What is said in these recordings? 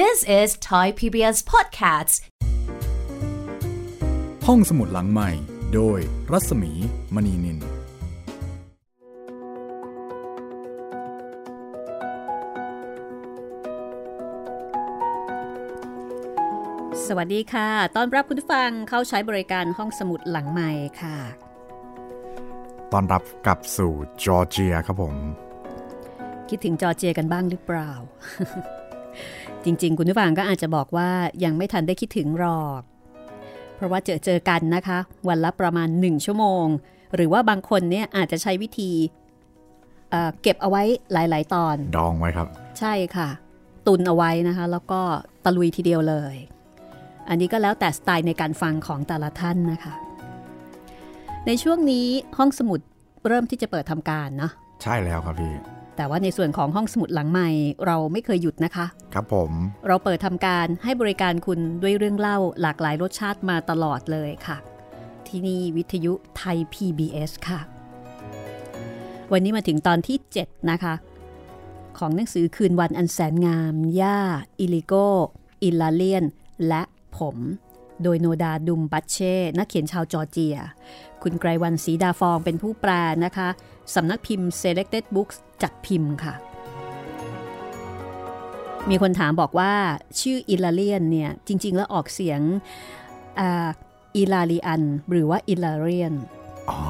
This is Thai PBS Podcasts ห้องสมุดหลังใหม่ โดยรัศมีมณีนิน สวัสดีค่ะต้อนรับคุณผู้ฟังเข้าใช้บริการห้องสมุดหลังใหม่ค่ะ ตอนรับกลับสู่จอร์เจียครับผม คิดถึงจอร์เจียกันบ้างหรือเปล่า จริง ๆ คุณผู้ฟังก็อาจจะบอกว่ายังไม่ทันได้คิดถึงหรอก เพราะว่าเจอเจอกันนะคะ วันละประมาณ 1 ชั่วโมง หรือว่าบางคนเนี่ยอาจจะใช้วิธีเอ่อเก็บเอาไว้หลาย ๆ ตอน ดองไว้ครับ ใช่ค่ะ ตุนเอาไว้นะคะ แล้วก็ตะลุยทีเดียวเลย อันนี้ก็แล้วแต่สไตล์ในการฟังของแต่ละท่านนะคะ ในช่วงนี้ห้องสมุดเริ่มที่จะเปิดทำการเนาะใช่แล้วครับพี่ แต่ว่าในส่วนของห้องสมุดหลังใหม่เราไม่เคยหยุดนะคะ ครับผม เราเปิดทำการให้บริการคุณด้วยเรื่องเล่าหลากหลายรสชาติมาตลอดเลยค่ะ ที่นี่วิทยุไทย PBS ค่ะ วันนี้มาถึงตอนที่ 7 นะคะ ของหนังสือคืนวันอันแสนงาม ย่า อิลิโกอิลลาเลียน และผม โดยโนดาดุมบัตเช่ นักเขียนชาวจอร์เจีย คุณไกรวันศรีดาฟองเป็นผู้แปลนะคะสำนักพิมพ์ Selected Books จัดพิมพ์ค่ะ มีคนถามบอกว่าชื่ออิลาเลียนเนี่ย จริง ๆ แล้วออกเสียงอ่าอิลาลีอัน หรือว่าอิลาเรียนอ๋อ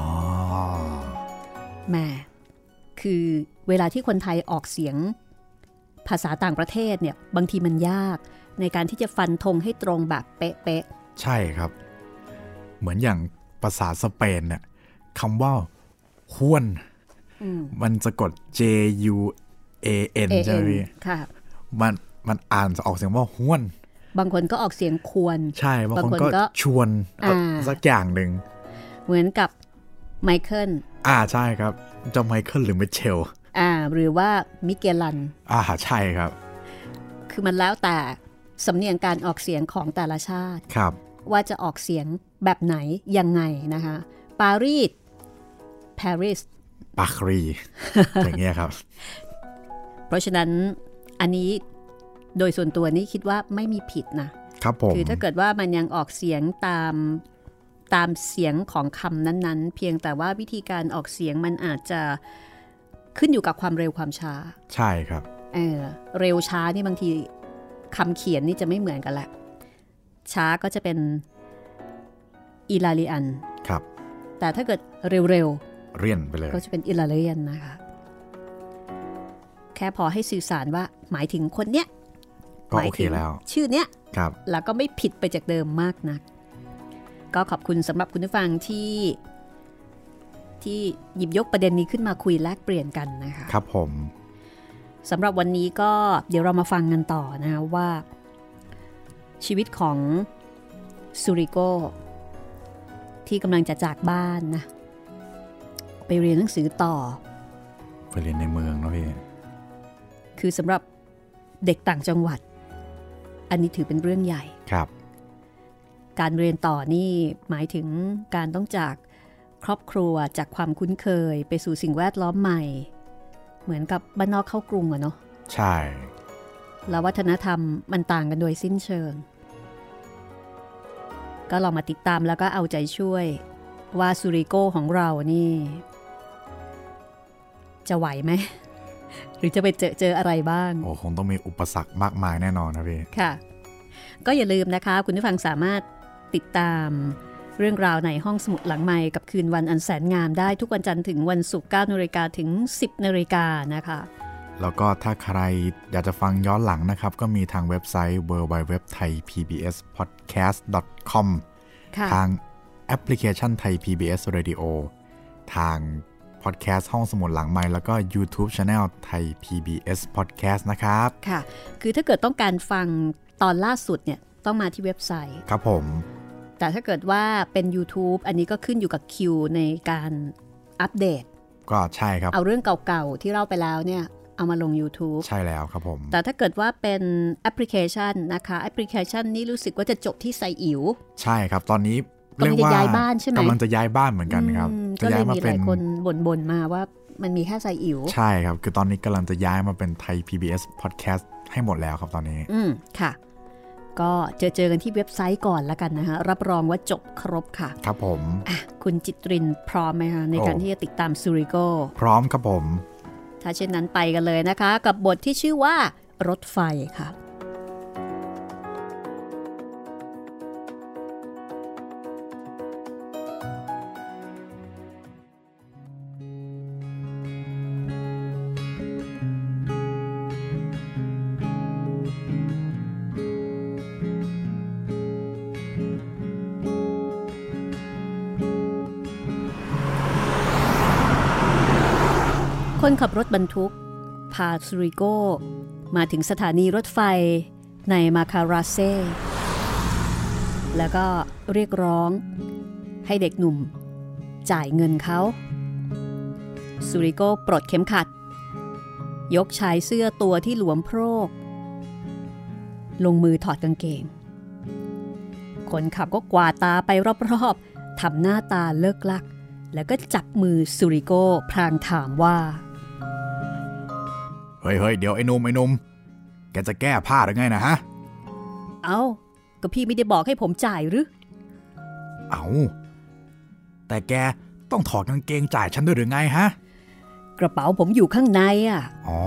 แหม่คือเวลาที่คนไทยออกเสียงภาษาต่างประเทศเนี่ยบางทีมันยากในการที่จะฟันธงให้ตรงแบบเป๊ะใช่ครับ เหมือนอย่าง ภาษาสเปนเนี่ยคำว่าห้วนๆอืมมันจะกด J U A N ใช่ไหมพี่ค่ะมันมันอ่านออกเสียงว่าห้วน บางคนก็ออกเสียงควร ใช่ บางบางคนคนก็ก็ชวนอ่าสักอย่างหนึ่ง เหมือนกับไมเคิล อ่าใช่ครับเจะไมเคิลหรือมิเชล อ่า หรือว่ามิเกลัน อ่าใช่ครับ คือมันแล้วแต่สำเนียงการออกเสียงของแต่ละชาติ ครับ ว่าจะออกเสียงแบบไหน ยังไงนะคะ ปารีสปารีสปากรี อย่างเงี้ยครับ เพราะฉะนั้นอันนี้โดยส่วนตัวนี่คิดว่าไม่มีผิดนะครับผมคือถ้าเกิดว่ามันยังออกเสียงตามตามเสียงของคำนั้นๆ เพียงแต่ว่าวิธีการออกเสียงมันอาจจะขึ้นอยู่กับความเร็วความช้า ใช่ครับเออเร็วช้านี่บางทีคำเขียนนี่จะไม่เหมือนกันแหละ ช้าก็จะเป็นอิลาลีอัน ครับ แต่ถ้าเกิดเร็วเรียนไปเลยๆก็จะเป็นอิลาเลียนนะคะ แค่พอให้สื่อสารว่าหมายถึงคนเนี้ยก็หมายโอเคถึงแล้ว ชื่อเนี้ยครับ แล้วก็ไม่ผิดไปจากเดิมมากนัก ก็ขอบคุณสำหรับคุณผู้ฟังที่ ที่หยิบยกประเด็นนี้ขึ้นมาคุยแลกเปลี่ยนกันนะคะ ครับผมสำหรับวันนี้ก็เดี๋ยวเรามาฟังกันต่อนะคะว่า ชีวิตของซูริโกที่กำลังจะจากบ้านนะ ไปเรียนหนังสือต่อ ไปเรียนในเมืองเนาะพี่ คือสำหรับเด็กต่างจังหวัด อันนี้ถือเป็นเรื่องใหญ่ครับ การเรียนต่อนี่หมายถึงการต้องจากครอบครัวจากความคุ้นเคยไปสู่สิ่งแวดล้อมใหม่ เหมือนกับบ้านนอกเข้ากรุงอะเนาะใช่ แล้ววัฒนธรรมมันต่างกันโดยสิ้นเชิง ก็ลองมาติดตามแล้วก็เอาใจช่วย ว่าซูริโกของเรานี่ จะไหวไหม หรือจะไปเจอเจออะไรบ้าง โอ้คงต้องมีอุปสรรคมากมายแน่นอนนะพี่ ค่ะ ก็อย่าลืมนะคะ คุณผู้ฟังสามารถติดตามเรื่องราวในห้องสมุดหลังใหม่กับคืนวันอันแสนงามได้ทุกวันจันทร์ถึงวันศุกร์9นาฬิกาถึง 10นาฬิกานะคะ แล้วก็ถ้าใครอยากจะฟังย้อนหลังนะครับ ก็มีทางเว็บไซต์ www.thaipbspodcast.com ค่ะทางแอปพลิเคชันไทย PBS Radio ทางพอดแคสต์ห้องสมุดหลังไม้แล้วก็ YouTube Channel ไทย PBS Podcast นะครับ ค่ะ คือถ้าเกิดต้องการฟังตอนล่าสุดเนี่ย ต้องมาที่เว็บไซต์ ครับผม แต่ถ้าเกิดว่าเป็น YouTube อันนี้ก็ขึ้นอยู่กับคิวในการอัปเดต ก็ใช่ครับ เอาเรื่องเก่าๆ ที่เล่าไปแล้วเนี่ย เอามาลง YouTube ใช่แล้วครับผม แต่ถ้าเกิดว่าเป็นแอปพลิเคชันนะคะแอปพลิเคชันนี้รู้สึกว่าจะจบที่ไซอิ๋วใช่ครับ ตอนนี้กำลังจะย้ายบ้านใช่ไหมกำลังจะย้ายบ้านเหมือนกันครับอืมจะก็เลย้ายยมามีหเป็ลานยคนบ่นๆมาว่ามันมีแค่ไซอิ๋วใช่ครับ คือตอนนี้กำลังจะย้ายมาเป็นไทย PBS Podcast ให้หมดแล้วครับตอนนี้ อืมค่ะ ก็เจอเจอกันที่เว็บไซต์ก่อนแล้วกันนะคะรับรองว่าจบครบค่ะ ครับผมอะคุณจิตรินพร้อมไหมคะในการโอ้ที่จะติดตามซูริโกพร้อมครับผม ถ้าเช่นนั้นไปกันเลยนะคะ กับบทที่ชื่อว่ารถไฟค่ะ คนขับรถบรรทุก พาซูริโก มาถึงสถานีรถไฟในมาคาราเซ แล้วก็เรียกร้องให้เด็กหนุ่ม จ่ายเงินเขาซูริโกปลดเข็มขัด ยกชายเสื้อตัวที่หลวมโพรก ลงมือถอดกางเกง คนขับก็กวาดตาไปรอบๆทำหน้าตาเลิกลัก แล้วก็จับมือซูริโกพลางถามว่า เฮ้ยเฮ้ยเดี๋ยวไอ้หนุ่มไอ้หนุ่มแกจะแก้ผ้าหรือไงนะฮะ เอา้าก็พี่ไม่ได้บอกให้ผมจ่ายหรือ เอาแต่แกต้องถอดกางเกงจ่ายฉันด้วยหรือไงฮะ กระเป๋าผมอยู่ข้างในอะ อ๋อ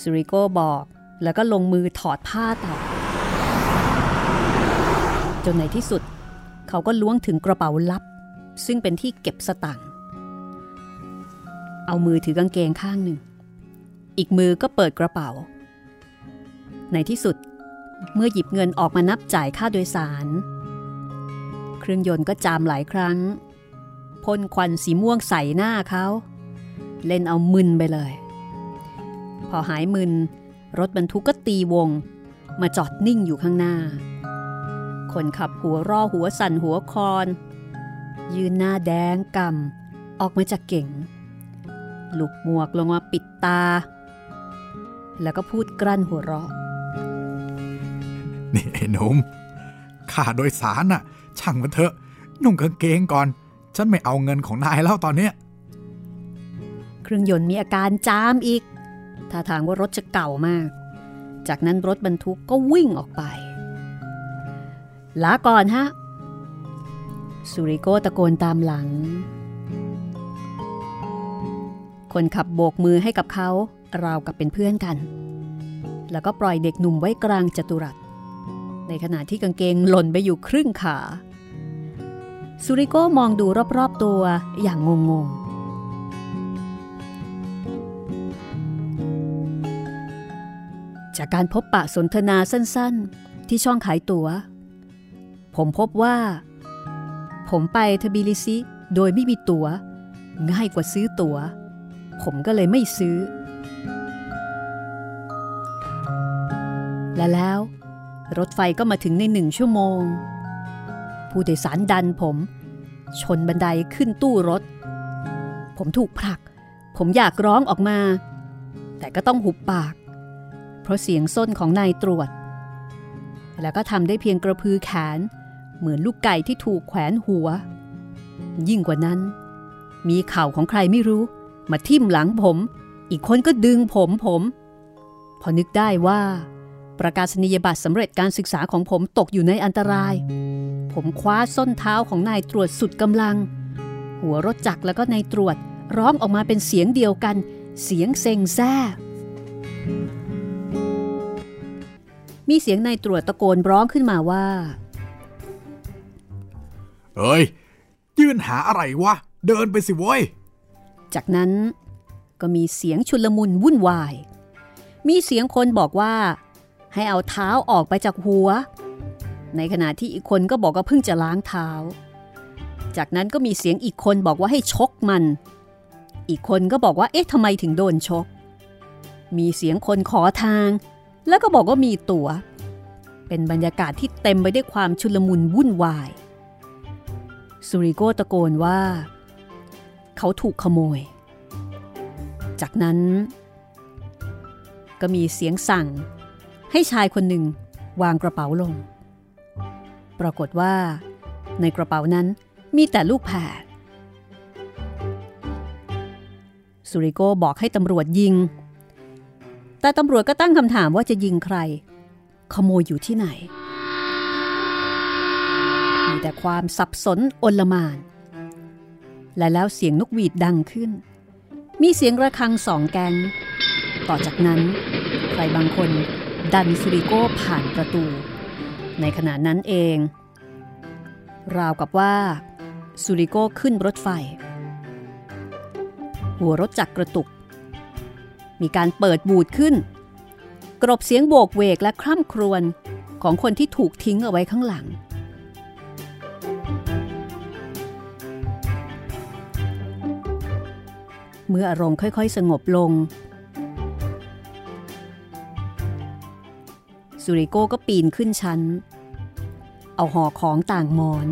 ซูริโกบอกแล้วก็ลงมือถอดผ้าต่อ จนในที่สุด เขาก็ล้วงถึงกระเป๋าลับ ซึ่งเป็นที่เก็บสตังค์ เอามือถือกางเกงข้างหนึ่ง อีกมือก็เปิดกระเป๋า ในที่สุดเมื่อหยิบเงินออกมานับจ่ายค่าโดยสาร เครื่องยนต์ก็จามหลายครั้งพ่นควันสีม่วงใส่หน้าเขา เล่นเอามึนไปเลย พอหายมึน รถบรรทุกก็ตีวง มาจอดนิ่งอยู่ข้างหน้า คนขับหัวร่อหัวสั่นหัวคอน ยืนหน้าแดงกำออกมาจากเก่ง ลุกหมวกลงมาปิดตา แล้วก็พูดกลั้นหัวเราะ นี่ไอ้หนุ่มค่าโดยสารน่ะ ช่างมันเถอะนุ่งกางเกงก่อน ฉันไม่เอาเงินของนายแล้วตอนเนี้ยเครื่องยนต์มีอาการจามอีกท่าทางว่ารถจะเก่ามาก จากนั้นรถบรรทุกก็วิ่งออกไป ลาก่อนฮะ สุริโกตะโกนตามหลัง คนขับโบกมือให้กับเขาราวกับเป็นเพื่อนกัน แล้วก็ปล่อยเด็กหนุ่มไว้กลางจัตุรัส ในขณะที่กางเกงหล่นไปอยู่ครึ่งขาสุริโกมองดูรอบๆตัวอย่างงงๆจากการพบปะสนทนาสั้นๆ ที่ช่องขายตัว๋ว ผมพบว่า ผมไปทบิลิซิโดยไม่มีตัว๋ว ง่ายกว่าซื้อตัว๋ว ผมก็เลยไม่ซื้อ และแล้ว รถไฟก็มาถึงในหนึ่งชั่วโมง ผู้โดยสารดันผม ชนบันไดขึ้นตู้รถ ผมถูกผลัก ผมอยากร้องออกมา แต่ก็ต้องหุบปาก เพราะเสียงส้นของนายตรวจ แล้วก็ทำได้เพียงกระพือแขน เหมือนลูกไก่ที่ถูกแขวนหัว ยิ่งกว่านั้นมีข่าวของใครไม่รู้ มาทิ่มหลังผม อีกคนก็ดึงผมผม พอนึกได้ว่า ประกาศนียบัตรสำเร็จการศึกษาของผมตกอยู่ในอันตราย ผมคว้าส้นเท้าของนายตรวจสุดกำลัง หัวรถจักรแล้วก็นายตรวจร้องออกมาเป็นเสียงเดียวกัน เสียงเซ็งแซ่มีเสียงนายตรวจตะโกนร้องขึ้นมาว่า เอ้ย ยืนหาอะไรวะ เดินไปสิโว้ย จากนั้นก็มีเสียงชุลมุนวุ่นวาย มีเสียงคนบอกว่า ให้เอาเท้าออกไปจากหัว ในขณะที่อีกคนก็บอกว่าเพิ่งจะล้างเท้า จากนั้นก็มีเสียงอีกคนบอกว่าให้ชกมัน อีกคนก็บอกว่าเอ๊ะทำไมถึงโดนชก มีเสียงคนขอทาง แล้วก็บอกว่ามีตัว๋ว เป็นบรรยากาศที่เต็มไปด้วยความชุลมุนวุ่นวาย สุริโกตะโกนว่า เขาถูกขโมย จากนั้น ก็มีเสียงสั่ง ให้ชายคนหนึ่งวางกระเป๋าลง ปรากฏว่า ในกระเป๋านั้นมีแต่ลูกแพรสุริโกบอกให้ตำรวจยิง แต่ตำรวจก็ตั้งคำถามว่าจะยิงใคร ขโมยอยู่ที่ไหน มีแต่ความสับสนอนลมาน และแล้วเสียงนกหวีดดังขึ้น มีเสียงระฆังสองแกง ต่อจากนั้นใครบางคนดันสุริโก้ผ่านประตู ในขณะนั้นเอง ราวกับว่าสุริโก้ขึ้นรถไฟ หัวรถจักรกระตุก มีการเปิดบูดขึ้น กรบเสียงโบกเวกและคร่ำครวญของคนที่ถูกทิ้งเอาไว้ข้างหลัง เมื่ออารมณ์ค่อยๆ สงบลง สุริโก้ก็ปีนขึ้นชั้น เอาห่อของต่างหมอน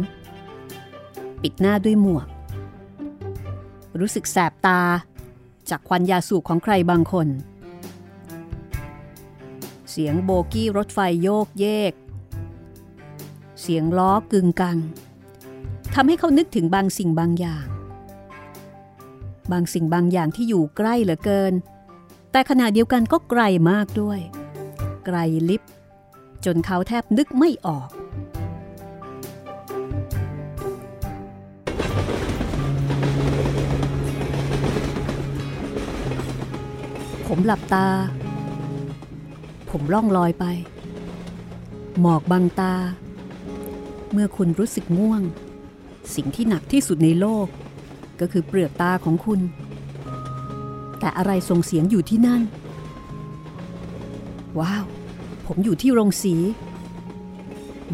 ปิดหน้าด้วยหมวก รู้สึกแสบตาจากควันยาสูบของใครบางคน เสียงโบกี้รถไฟโยกเยก เสียงล้อกึงกังทำให้เขานึกถึงบางสิ่งบางอย่าง บางสิ่งบางอย่างที่อยู่ใกล้เหลือเกิน แต่ขณะเดียวกันก็ไกลมากด้วย ไกลลิบ จนเขาแทบนึกไม่ออกผมหลับตา ผมล่องลอยไป หมอกบังตา เมื่อคุณรู้สึกง่วง สิ่งที่หนักที่สุดในโลก ก็คือเปลือกตาของคุณ แต่อะไรส่งเสียงอยู่ที่นั่น ว้าว ผมอยู่ที่โรงสี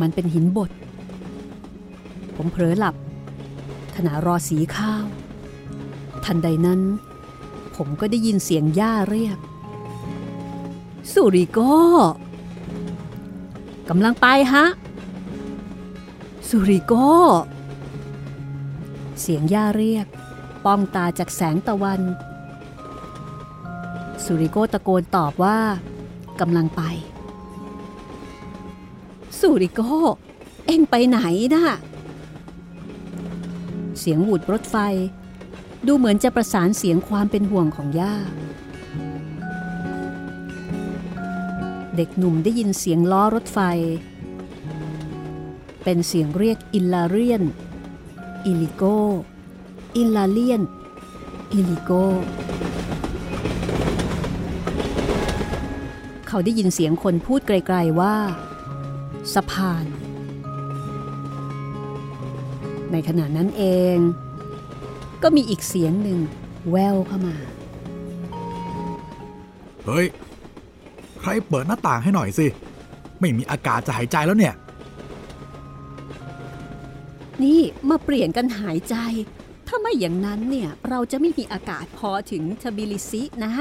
มันเป็นหินบด ผมเผลอหลับ ขณะรอสีข้าว ทันใดนั้น ผมก็ได้ยินเสียงย่าเรียก สุริโกกำลังไปฮะ สุริโก เสียงย่าเรียก ป้องตาจากแสงตะวัน สุริโกตะโกนตอบว่ากำลังไป สุริโกเอ็งไปไหนนะ่ะ เสียงหวูดรถไฟ ดูเหมือนจะประสานเสียงความเป็นห่วงของย่า เด็กหนุ่มได้ยินเสียงล้อรถไฟ เป็นเสียงเรียกอิลลาเรียน อิลิโก อิลลาเลียน อิลิโก เขาได้ยินเสียงคนพูดไกลๆว่า สะพาน ในขณะนั้นเอง ก็มีอีกเสียงหนึ่งแววเข้ามา เฮ้ย ใครเปิดหน้าต่างให้หน่อยสิ ไม่มีอากาศจะหายใจแล้วเนี่ย นี่มาเปลี่ยนกันหายใจ ถ้าไม่อย่างนั้นเนี่ย เราจะไม่มีอากาศพอถึงทบิลิซินะ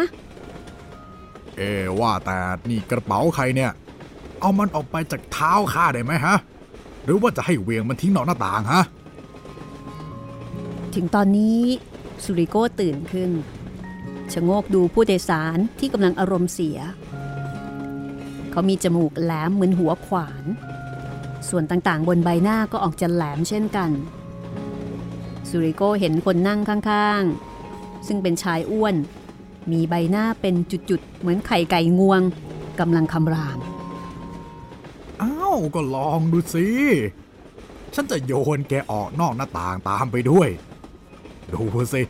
เอว่าแต่นี่กระเป๋าใครเนี่ย เอามันออกไปจากเท้าข้าได้ไหมฮะ หรือว่าจะให้เวียงมันทิ้งนอกหน้าต่างฮะ ถึงตอนนี้สุริโก้ตื่นขึ้นชะโงกดูผู้โดยสารที่กำลังอารมณ์เสีย เขามีจมูกแหลมเหมือนหัวขวาน ส่วนต่างๆ บนใบหน้าก็ออกจะแหลมเช่นกันสุริโกเห็นคนนั่งข้างๆ ซึ่งเป็นชายอ้วน มีใบหน้าเป็นจุดๆ เหมือนไข่ไก่งวงกำลังคำราม อ้าว ก็ลองดูสิ ฉันจะโยนแกออกนอกหน้าต่างตามไปด้วย ดูสิ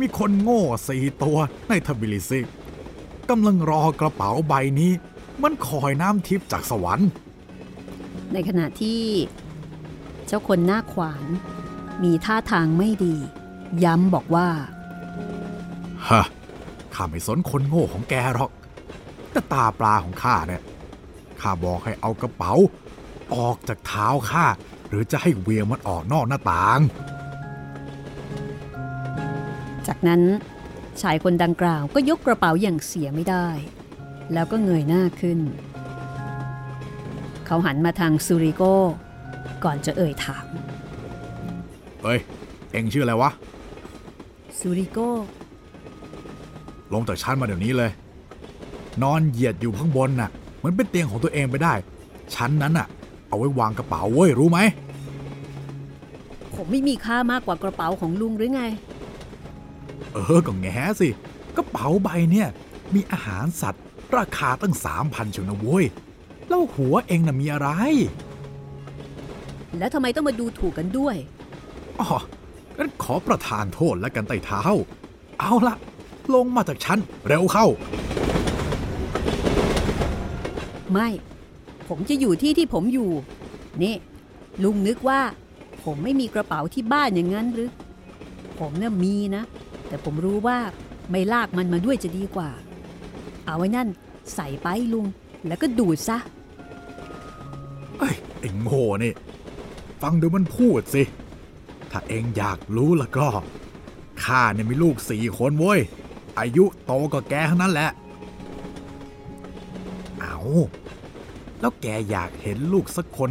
มีคนโง่สี่ตัวในทบิลิซิกำลังรอกระเป๋าใบนี้ มันคอยน้ำทิพย์จากสวรรค์ ในขณะที่เจ้าคนหน้าขวาน มีท่าทางไม่ดี ย้ำบอกว่า ฮะ ข้าไม่สนคนโง่ของแกหรอก แต่ตาปลาของข้าเนี่ย ข้าบอกให้เอากระเป๋า ออกจากเท้าข้า หรือจะให้เวียงมันออกนอกหน้าต่าง จากนั้นชายคนดังกล่าวก็ยกกระเป๋าอย่างเสียไม่ได้ แล้วก็เงยหน้าขึ้น เขาหันมาทางซูริโกก่อนจะเอ่ยถาม เฮ้ย เอ็งชื่ออะไรวะ ซูริโกลงจากชั้นมาเดี๋ยวนี้เลย นอนเหยียดอยู่ข้างบนน่ะ เหมือนเป็นเตียงของตัวเองไปได้ ชั้นนั้นน่ะ เอาไว้วางกระเป๋าเว้ย รู้ไหม ผมไม่มีค่ามากกว่ากระเป๋าของลุงหรือไง เออ ก็แง่สิ กระเป๋าใบเนี่ย มีอาหารสัตว์ ราคาตั้งสามพันชนะเว้ย แล้วหัวเองน่ะมีอะไร แล้วทำไมต้องมาดูถูกกันด้วยอ๋องั้นขอประทานโทษแล้วกันไต่เท้า เอาละลงมาจากชั้นเร็วเข้า ไม่ ผมจะอยู่ที่ที่ผมอยู่ นี่ ลุงนึกว่า ผมไม่มีกระเป๋าที่บ้านอย่างนั้นหรือ ผมเนี่ยมีนะ แต่ผมรู้ว่าไม่ลากมันมาด้วยจะดีกว่า เอาไว้นั่น ใส่ไปลุง แล้วก็ดูดซะเอ้ยไอ้โง่นี่ ฟังดูมันพูดสิ ถ้าเองอยากรู้แล้วก็ข้าเนี่ยมีลูกสี่คนเว้ย อายุโตกว่าแกทั้งนั้นแหละ เอาแล้วแกอยากเห็นลูกสักคน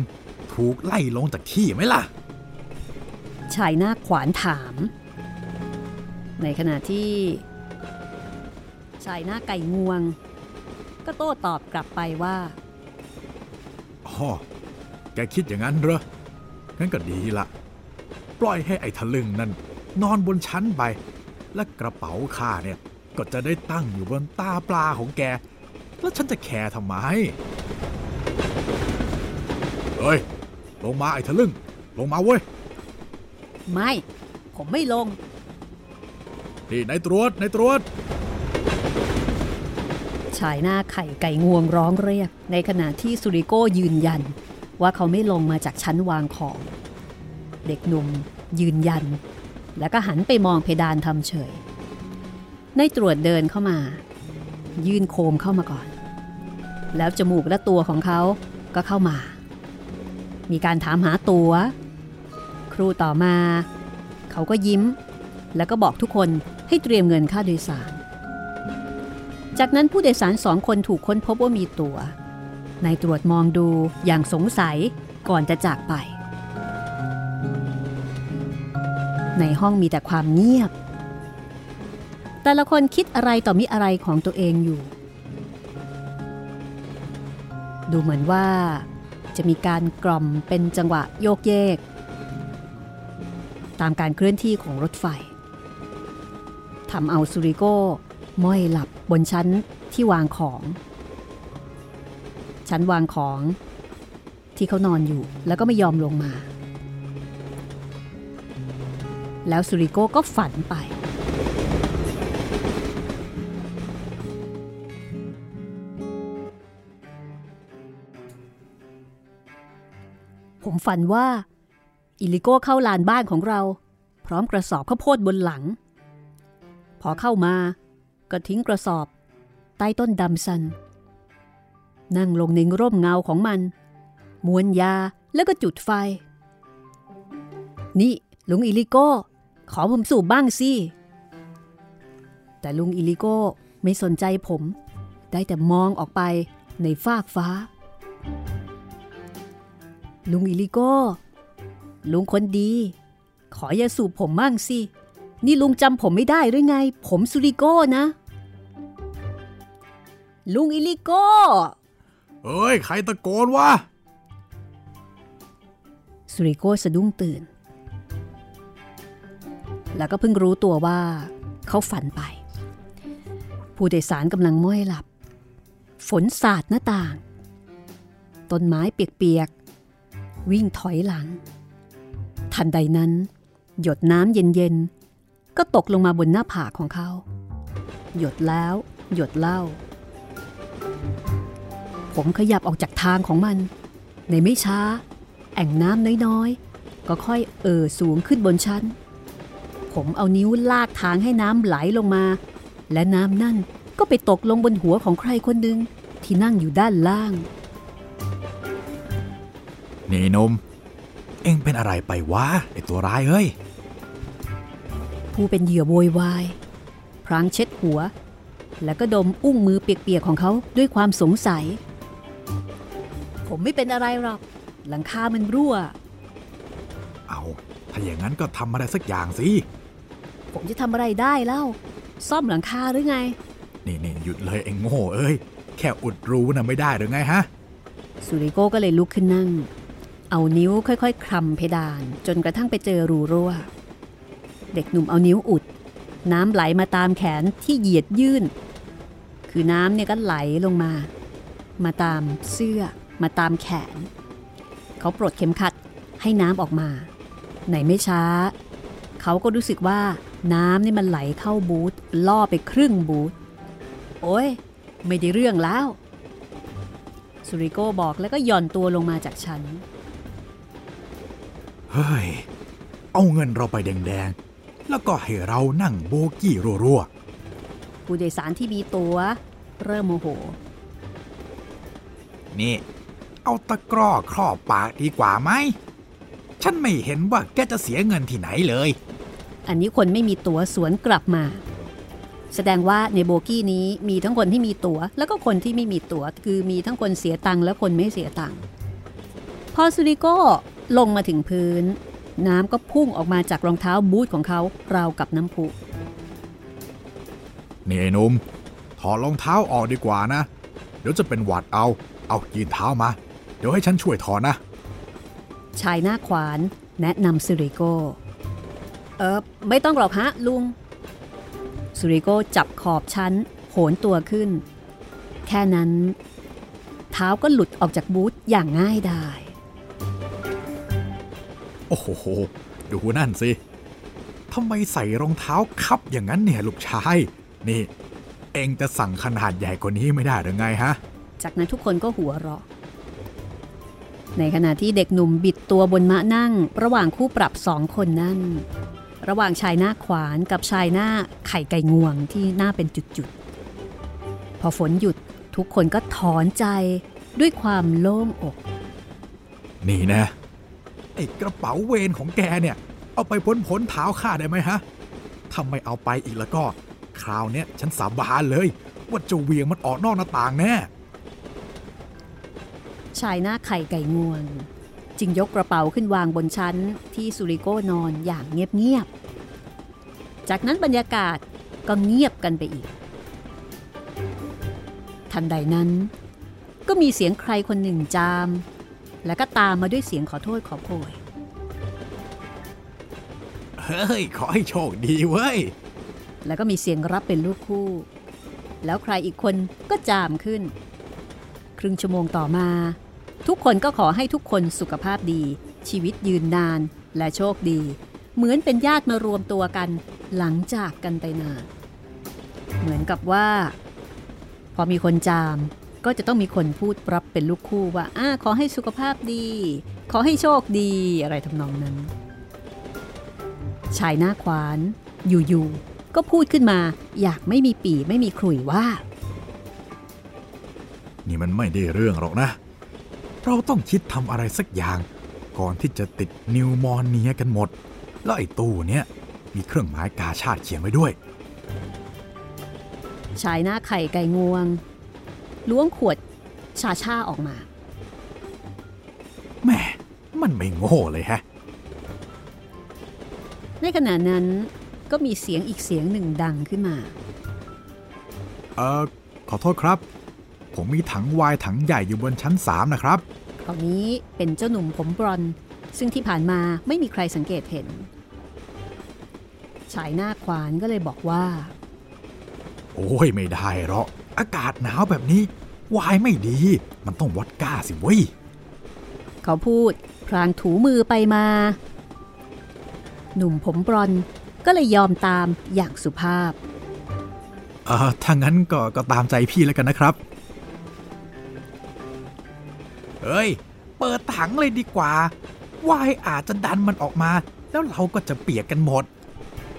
ถูกไล่ลงจากที่ไหมล่ะ ชายหน้าขวานถาม ในขณะที่ ชายหน้าไก่งวง ก็โต้ตอบกลับไปว่าอ๋อแกคิดอย่างนั้นเหรอ งั้นก็ดีละ ปล่อยให้ไอ้ทะลึงนั่น นอนบนชั้นไป และกระเป๋าข้าเนี่ย ก็จะได้ตั้งอยู่บนตาปลาของแก แล้วฉันจะแคร์ทำไม เฮ้ย ลงมาไอ้ทะลึง ลงมาเว้ย ไม่ ผมไม่ลง นี่นายตรวจนายตรวจชายหน้าไข่ไก่งวงร้องเรียก ในขณะที่สุริโก้ยืนยัน ว่าเขาไม่ลงมาจากชั้นวางของ เด็กหนุ่มยืนยัน แล้วก็หันไปมองเพดานทำเฉยในตรวจเดินเข้ามา ยื่นโคมเข้ามาก่อน แล้วจมูกและตัวของเขาก็เข้ามา มีการถามหาตัว ครูต่อมา เขาก็ยิ้ม แล้วก็บอกทุกคนให้เตรียมเงินค่าโดยสาร จากนั้นผู้โดยสารสองคนถูกค้นพบว่ามีตัว นายตรวจมองดูอย่างสงสัยก่อนจะจากไป ในห้องมีแต่ความเงียบ แต่ละคนคิดอะไรต่อมิอะไรของตัวเองอยู่ ดูเหมือนว่าจะมีการกล่อมเป็นจังหวะโยกเยก ตามการเคลื่อนที่ของรถไฟทำเอาซูริโก้ม้อยหลับ บนชั้นที่วางของ ชั้นวางของที่เขานอนอยู่แล้วก็ไม่ยอมลงมา แล้วซูริโกก็ฝันไป ผมฝันว่า อิลิโก้เข้าลานบ้านของเรา พร้อมกระสอบข้าวโพดบนหลัง พอเข้ามา ก็ทิ้งกระสอบ ใต้ต้นดำซัน นั่งลงในร่มเงาของมันมวนยาแล้วก็จุดไฟ นี่ลุงอิลิโก้ ขอผมสูบบ้างสิ แต่ลุงอิลิโก้ไม่สนใจผม ได้แต่มองออกไปในฟากฟ้า ลุงอิลิโก้ ลุงคนดี ขออย่าสูบผมมั่งสิ นี่ลุงจำผมไม่ได้หรือไง ผมสุริโก้นะ ลุงอิลิโก้ เอ้ย ใครตะโกนวะ สุริโก้สะดุ้งตื่น แล้วก็เพิ่งรู้ตัวว่า เขาฝันไป ผู้โดยสารกำลังม้อยหลับ ฝนสาดหน้าต่าง ต้นไม้เปียกๆ วิ่งถอยหลัง ทันใดนั้น หยดน้ำเย็นๆ ก็ตกลงมาบนหน้าผากของเขา หยดแล้ว หยดเล่า ผมขยับออกจากทางของมัน ในไม่ช้า แอ่งน้ำน้อยๆ ก็ค่อยเอ่อสูงขึ้นบนชั้น ผมเอานิ้วลากทางให้น้ำไหลลงมา และน้ำนั่นก็ไปตกลงบนหัวของใครคนหนึ่งที่นั่งอยู่ด้านล่าง นี่หนม เอ็งเป็นอะไรไปวะไอตัวร้ายเฮ้ย ผู้เป็นเหยื่อโวยวาย พรางเช็ดหัว แล้วก็ดมอุ้งมือเปียกๆของเขาด้วยความสงสัย ผมไม่เป็นอะไรหรอก หลังคามันรั่ว เอา ถ้าอย่างนั้นก็ทำอะไรสักอย่างสิ ผมจะทำอะไรได้เล่า ซ่อมหลังคาหรือไง นี่นี่หยุดเลยเอ็งโง่เอ้ย แค่อุดรูน่ะไม่ได้หรือไงฮะ สุริโก้ก็เลยลุกขึ้นนั่ง เอานิ้วค่อยๆคลำเพดาน จนกระทั่งไปเจอรูรั่ว เด็กหนุ่มเอานิ้วอุดน้ำไหลมาตามแขนที่เหยียดยื่นข คือน้ำเนี่ยก็ไหลลงมา มาตามเสื้อ มาตามแขน เขาปลดเข็มขัดให้น้ำออกมา ไหนไม่ช้า เขาก็รู้สึกว่าน้ำนี่มันไหลเข้าบูธล่อไปครึ่งบูธโอ้ย ไม่ได้เรื่องแล้ว สุริโกบอกแล้วก็หย่อนตัวลงมาจากชั้น เฮ้ย เอาเงินเราไปแดงๆ แล้วก็ให้เรานั่งโบกี้รัว ผู้โดยสารที่มีตัวเริ่มโมโหๆนี่ เอาตะกร้อครอบปากดีกว่าไหม ฉันไม่เห็นว่าแกจะเสียเงินที่ไหนเลย อันนี้คนไม่มีตั๋วสวนกลับมา แสดงว่าในโบกี้นี้มีทั้งคนที่มีตั๋ว แล้วก็คนที่ไม่มีตั๋ว คือมีทั้งคนเสียตังค์และคนไม่เสียตังค์ พอซูริโก้ลงมาถึงพื้น น้ำก็พุ่งออกมาจากรองเท้าบูทของเขาราวกับน้ำพุ นี่ไอ้หนุ่มถอดรองเท้าออกดีกว่านะ เดี๋ยวจะเป็นหวัดเอา เอายืนเท้ามา เดี๋ยวให้ฉันช่วยถอดนะ ชายหน้าขวานแนะนำซูริโก้เออไม่ต้องหรอกฮะลุงซูริโก้จับขอบชั้น โหนตัวขึ้น แค่นั้น เท้าก็หลุดออกจากบูธอย่างง่ายดาย โอ้โห ดูนั่นสิทำไมใส่รองเท้าคับอย่างนั้นเนี่ยลูกชาย นี่ เองจะสั่งขนาดใหญ่กว่านี้ไม่ได้หรือไงฮะ จากนั้นทุกคนก็หัวเราะ ในขณะที่เด็กหนุ่มบิดตัวบนม้านั่ง ระหว่างคู่ปรับสองคนนั่น ระหว่างชายหน้าขวานกับชายหน้าไข่ไก่งวงที่หน้าเป็นจุดๆ พอฝนหยุดทุกคนก็ถอนใจด้วยความโล่งอก นี่นะไอ้กระเป๋าเวรของแกเนี่ย เอาไปพ้นพ้นเท้าข้าได้ไหมฮะ ถ้าไม่เอาไปอีกแล้วก็ คราวเนี้ยฉันสาบานเลย ว่าจะเหวียงมันออกนอกหน้าต่างแน่ ชายหน้าไข่ไก่งวง จึงยกกระเป๋าขึ้นวางบนชั้นที่สุริโก้นอนอย่างเงียบๆ จากนั้นบรรยากาศก็เงียบกันไปอีก ทันใดนั้น ก็มีเสียงใครคนหนึ่งจาม แล้วก็ตามมาด้วยเสียงขอโทษขอโพยเฮ้ย ขอให้โชคดีเว้ย แล้วก็มีเสียงรับเป็นลูกคู่ แล้วใครอีกคนก็จามขึ้น ครึ่งชั่วโมงต่อมา ทุกคนก็ขอให้ทุกคนสุขภาพดี ชีวิตยืนนานและโชคดี เหมือนเป็นญาติมารวมตัวกันหลังจากกันไปนานเหมือนกับว่า พอมีคนจามก็จะต้องมีคนพูดรับเป็นลูกคู่ว่าอ่าขอให้สุขภาพดี ขอให้โชคดีอะไรทำนองนั้น ชายหน้าขวาน อยู่ๆ ก็พูดขึ้นมาอยากไม่มีปีไม่มีขลุ่ยว่า นี่มันไม่ได้เรื่องหรอกนะ เราต้องคิดทำอะไรสักอย่าง ก่อนที่จะติดนิวมอนเนียกันหมด แล้วไอ้ตู้เนี้ยมีเครื่องหมายกาชาติเขียนไว้ด้วย ชายหน้าไข่ไก่งวง ล้วงขวดชาชาออกมาแหม่มันไม่โง่เลยฮะ ในขณะนั้น ก็มีเสียงอีกเสียงหนึ่งดังขึ้นมา เอ่อ ขอโทษครับ ผมมีถังไวน์ถังใหญ่อยู่บนชั้น 3 นะครับคราวนี้เป็นเจ้าหนุ่มผมบรอนซ์ซึ่งที่ผ่านมาไม่มีใครสังเกตเห็น ชายหน้าขวานก็เลยบอกว่า โอ้ยไม่ได้หรอกอากาศหนาวแบบนี้ไวน์ไม่ดี มันต้องวอดก้าสิเว้ย เขาพูดพลางถูมือไปมา หนุ่มผมบรอนซ์ ก็เลยยอมตามอย่างสุภาพเออถ้างั้นก็ก็ตามใจพี่แล้วกันนะครับ เฮ้ย เปิดถังเลยดีกว่าวายอาจจะดันมันออกมา แล้วเราก็จะเปียกกันหมด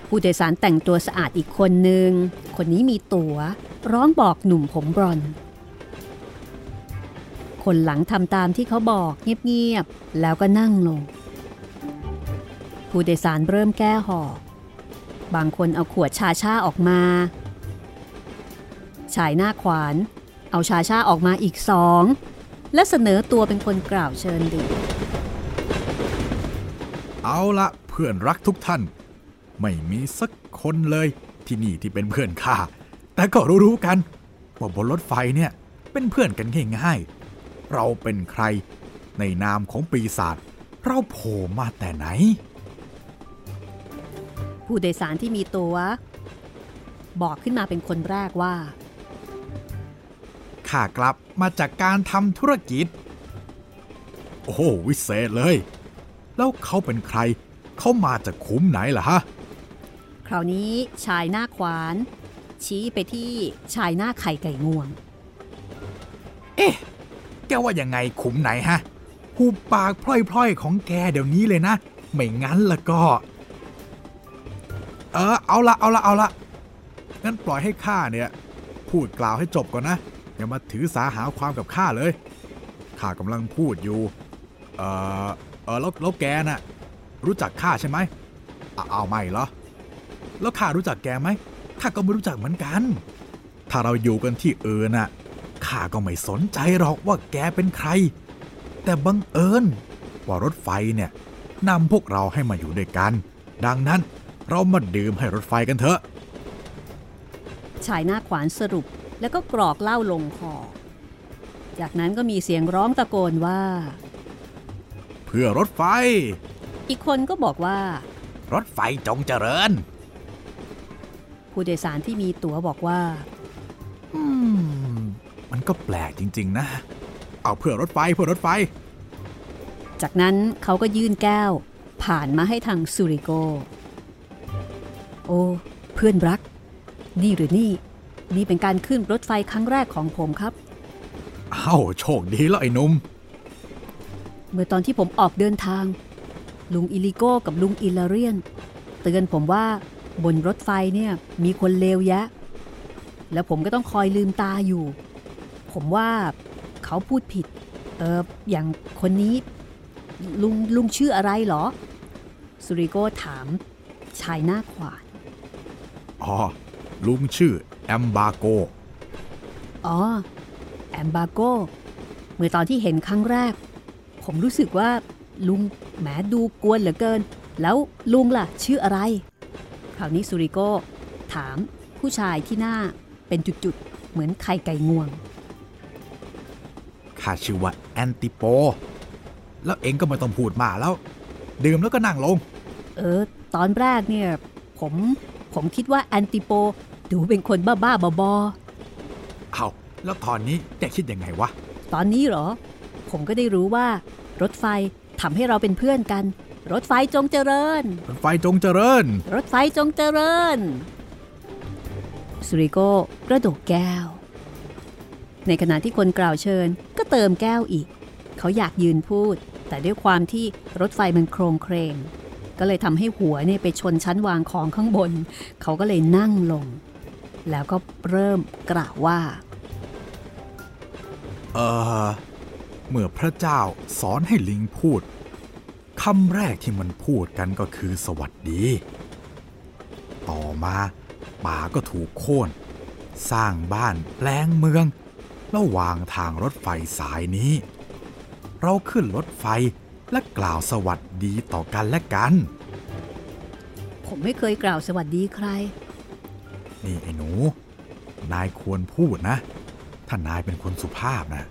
ผู้โดยสารแต่งตัวสะอาดอีกคนหนึ่งคนนี้มีตัว๋ว ร้องบอกหนุ่มผมบรอนซ์คนหลังทำตามที่เขาบอกเงียบๆ แล้วก็นั่งลง ผู้โดยสารเริ่มแก้หอก บางคนเอาขวดชาชาออกมา ชายหน้าขวาน เอาชาชาออกมาอีกสอง และเสนอตัวเป็นคนกล่าวเชิญดื่มเอาละเพื่อนรักทุกท่าน ไม่มีสักคนเลยที่นี่ที่เป็นเพื่อนข้าแต่ก็รู้ๆกันว่าบนรถไฟเนี่ยเป็นเพื่อนกันง่ายๆ เราเป็นใครในนามของปีศาจเราโผล่มาแต่ไหน ผู้โดยสารที่มีตัว๋ว บอกขึ้นมาเป็นคนแรกว่า ข้ากลับมาจากการทำธุรกิจ โอ้โหวิเศษเลย แล้วเขาเป็นใคร เขามาจากขุมไหนล่ะฮะ คราวนี้ชายหน้าขวาน ชี้ไปที่ชายหน้าไข่ไก่งวง เอ๊ะ แกว่ายังไงขุมไหนฮะ หูปากพล่อยๆของแกเดี๋ยวนี้เลยนะ ไม่งั้นละก็ เออเอาละเอาละเอาละงั้นปล่อยให้ข้าเนี่ย พูดกล่าวให้จบก่อนนะ อย่ามาถือสาหาความกับข้าเลยข้ากำลังพูดอยู่ เออเออแล้วแล้วแกน่ะ รู้จักข้าใช่ไหมอ้าเอาไม่เหรอ แล้วข้ารู้จักแกไหมข้าก็ไม่รู้จักเหมือนกัน ถ้าเราอยู่กันที่เอื่นน่ะข้าก็ไม่สนใจหรอกว่าแกเป็นใคร แต่บังเอิญว่ารถไฟเนี่ยนำพวกเราให้มาอยู่ด้วยกัน ดังนั้น เรามาดื่มให้รถไฟกันเถอะ ชายหน้าขวานสรุปแล้วก็กรอกเหล้าลงคอ จากนั้นก็มีเสียงร้องตะโกนว่า เพื่อรถไฟ อีกคนก็บอกว่า รถไฟจงเจริญ ผู้โดยสารที่มีตั๋วบอกว่า อืม มันก็แปลกจริง ๆ นะ เอาเพื่อรถไฟเพื่อรถไฟ จากนั้นเขาก็ยื่นแก้ว ผ่านมาให้ทางซูริโก โอ้เพื่อนรัก นี่หรือนี่ นี่เป็นการขึ้นรถไฟครั้งแรกของผมครับเอ้าโชคดีแล้วไอ้หนุ่มเมื่อตอนที่ผมออกเดินทาง ลุงอิลิโก้กับลุงอิลาเรียน เตือนผมว่าบนรถไฟเนี่ยมีคนเลวแยะ แล้วผมก็ต้องคอยลืมตาอยู่ ผมว่าเขาพูดผิด เอออย่างคนนี้ลุงลุงชื่ออะไรเหรอ สุริโกถาม ชายหน้าขวาน อ๋อ ลุงชื่อแอมบาโก อ๋อ แอมบาโก เมื่อตอนที่เห็นครั้งแรก ผมรู้สึกว่าลุงแหมดูกวนเหลือเกิน แล้วลุงล่ะ ชื่ออะไร คราวนี้สุริโกถามผู้ชายที่หน้าเป็นจุดๆ เหมือนไข่ไก่งวง ข้าชื่อว่าแอนติโป แล้วเองก็ไม่ต้องพูดมากแล้ว ดื่มแล้วก็นั่งลง เออ ตอนแรกเนี่ย ผม ผมคิดว่าแอนติโปดูเป็นคนบ้าๆบอเอาแล้วตอนนี้แกคิดยังไงวะๆตอนนี้เหรอ ผมก็ได้รู้ว่า รถไฟทำให้เราเป็นเพื่อนกัน รถไฟจงเจริญ รถไฟจงเจริญ รถไฟจงเจริญสุริโก้กระดกแก้ว ในขณะที่คนกล่าวเชิญก็เติมแก้วอีก เขาอยากยืนพูด แต่ด้วยความที่รถไฟมันโครงเครง ก็เลยทำให้หัวเนี่ยไปชนชั้นวางของข้างบน เขาก็เลยนั่งลง แล้วก็เริ่มกล่าวว่า เออเมื่อพระเจ้าสอนให้ลิงพูดคำแรกที่มันพูดกันก็คือสวัสดี ต่อมาป่าก็ถูกโค่น สร้างบ้านแปลงเมือง ระหว่างทางรถไฟสายนี้ เราขึ้นรถไฟ และกล่าวสวัสดีต่อกันและกัน ผมไม่เคยกล่าวสวัสดีใคร นี่ไอ้หนู นายควรพูดนะ ถ้านายเป็นคนสุภาพนะ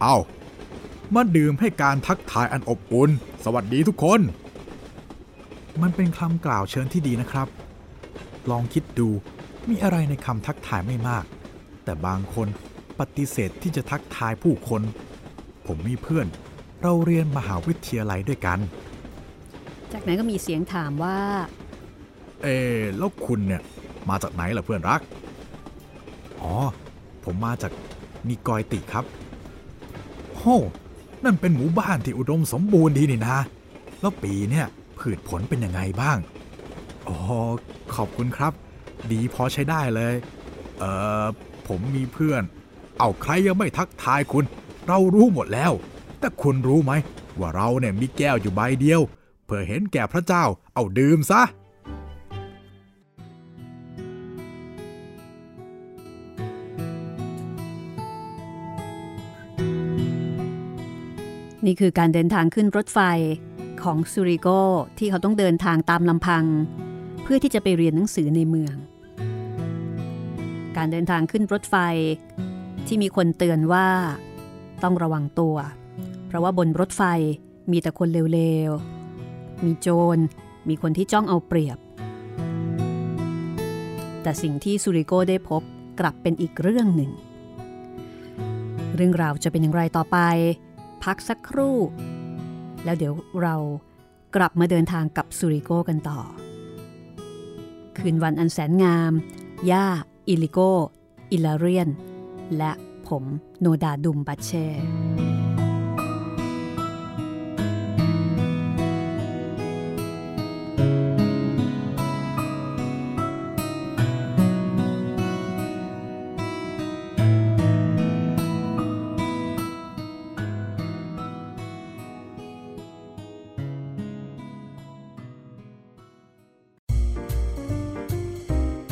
เอามาดื่มให้การทักทายอันอบอุ่น สวัสดีทุกคน มันเป็นคำกล่าวเชิญที่ดีนะครับ ลองคิดดู มีอะไรในคำทักทายไม่มาก แต่บางคนปฏิเสธที่จะทักทายผู้คน ผมมีเพื่อน เราเรียนมหาวิทยาลัยด้วยกัน จากนั้นก็มีเสียงถามว่า เออแล้วคุณเนี่ยมาจากไหนล่ะเพื่อนรัก อ๋อ ผมมาจากนิกอยติครับโหนั่นเป็นหมู่บ้านที่อุดมสมบูรณ์ดีนี่นะ แล้วปีเนี่ยพืชผลเป็นยังไงบ้าง อ๋อ ขอบคุณครับ ดีพอใช้ได้เลย เออผมมีเพื่อน เอาใครยังไม่ทักทายคุณ เรารู้หมดแล้ว แต่คุณรู้ไหม ว่าเราเนี่ยมีแก้วอยู่ใบเดียว เพื่อเห็นแก่พระเจ้าเอาดื่มซะนี่คือการเดินทางขึ้นรถไฟของซูริโกที่เขาต้องเดินทางตามลำพัง เพื่อที่จะไปเรียนหนังสือในเมือง การเดินทางขึ้นรถไฟที่มีคนเตือนว่า ต้องระวังตัว เพราะว่าบนรถไฟมีแต่คนเร็วๆ มีโจร มีคนที่จ้องเอาเปรียบ แต่สิ่งที่ซูริโกได้พบกลับเป็นอีกเรื่องหนึ่ง เรื่องราวจะเป็นอย่างไรต่อไป พักสักครู่ แล้วเดี๋ยวเรากลับมาเดินทางกับสุริโกกันต่อ คืนวันอันแสนงาม ย่า อิลิโก อิลาเรียน และ ผมโนดาดุมบัเช่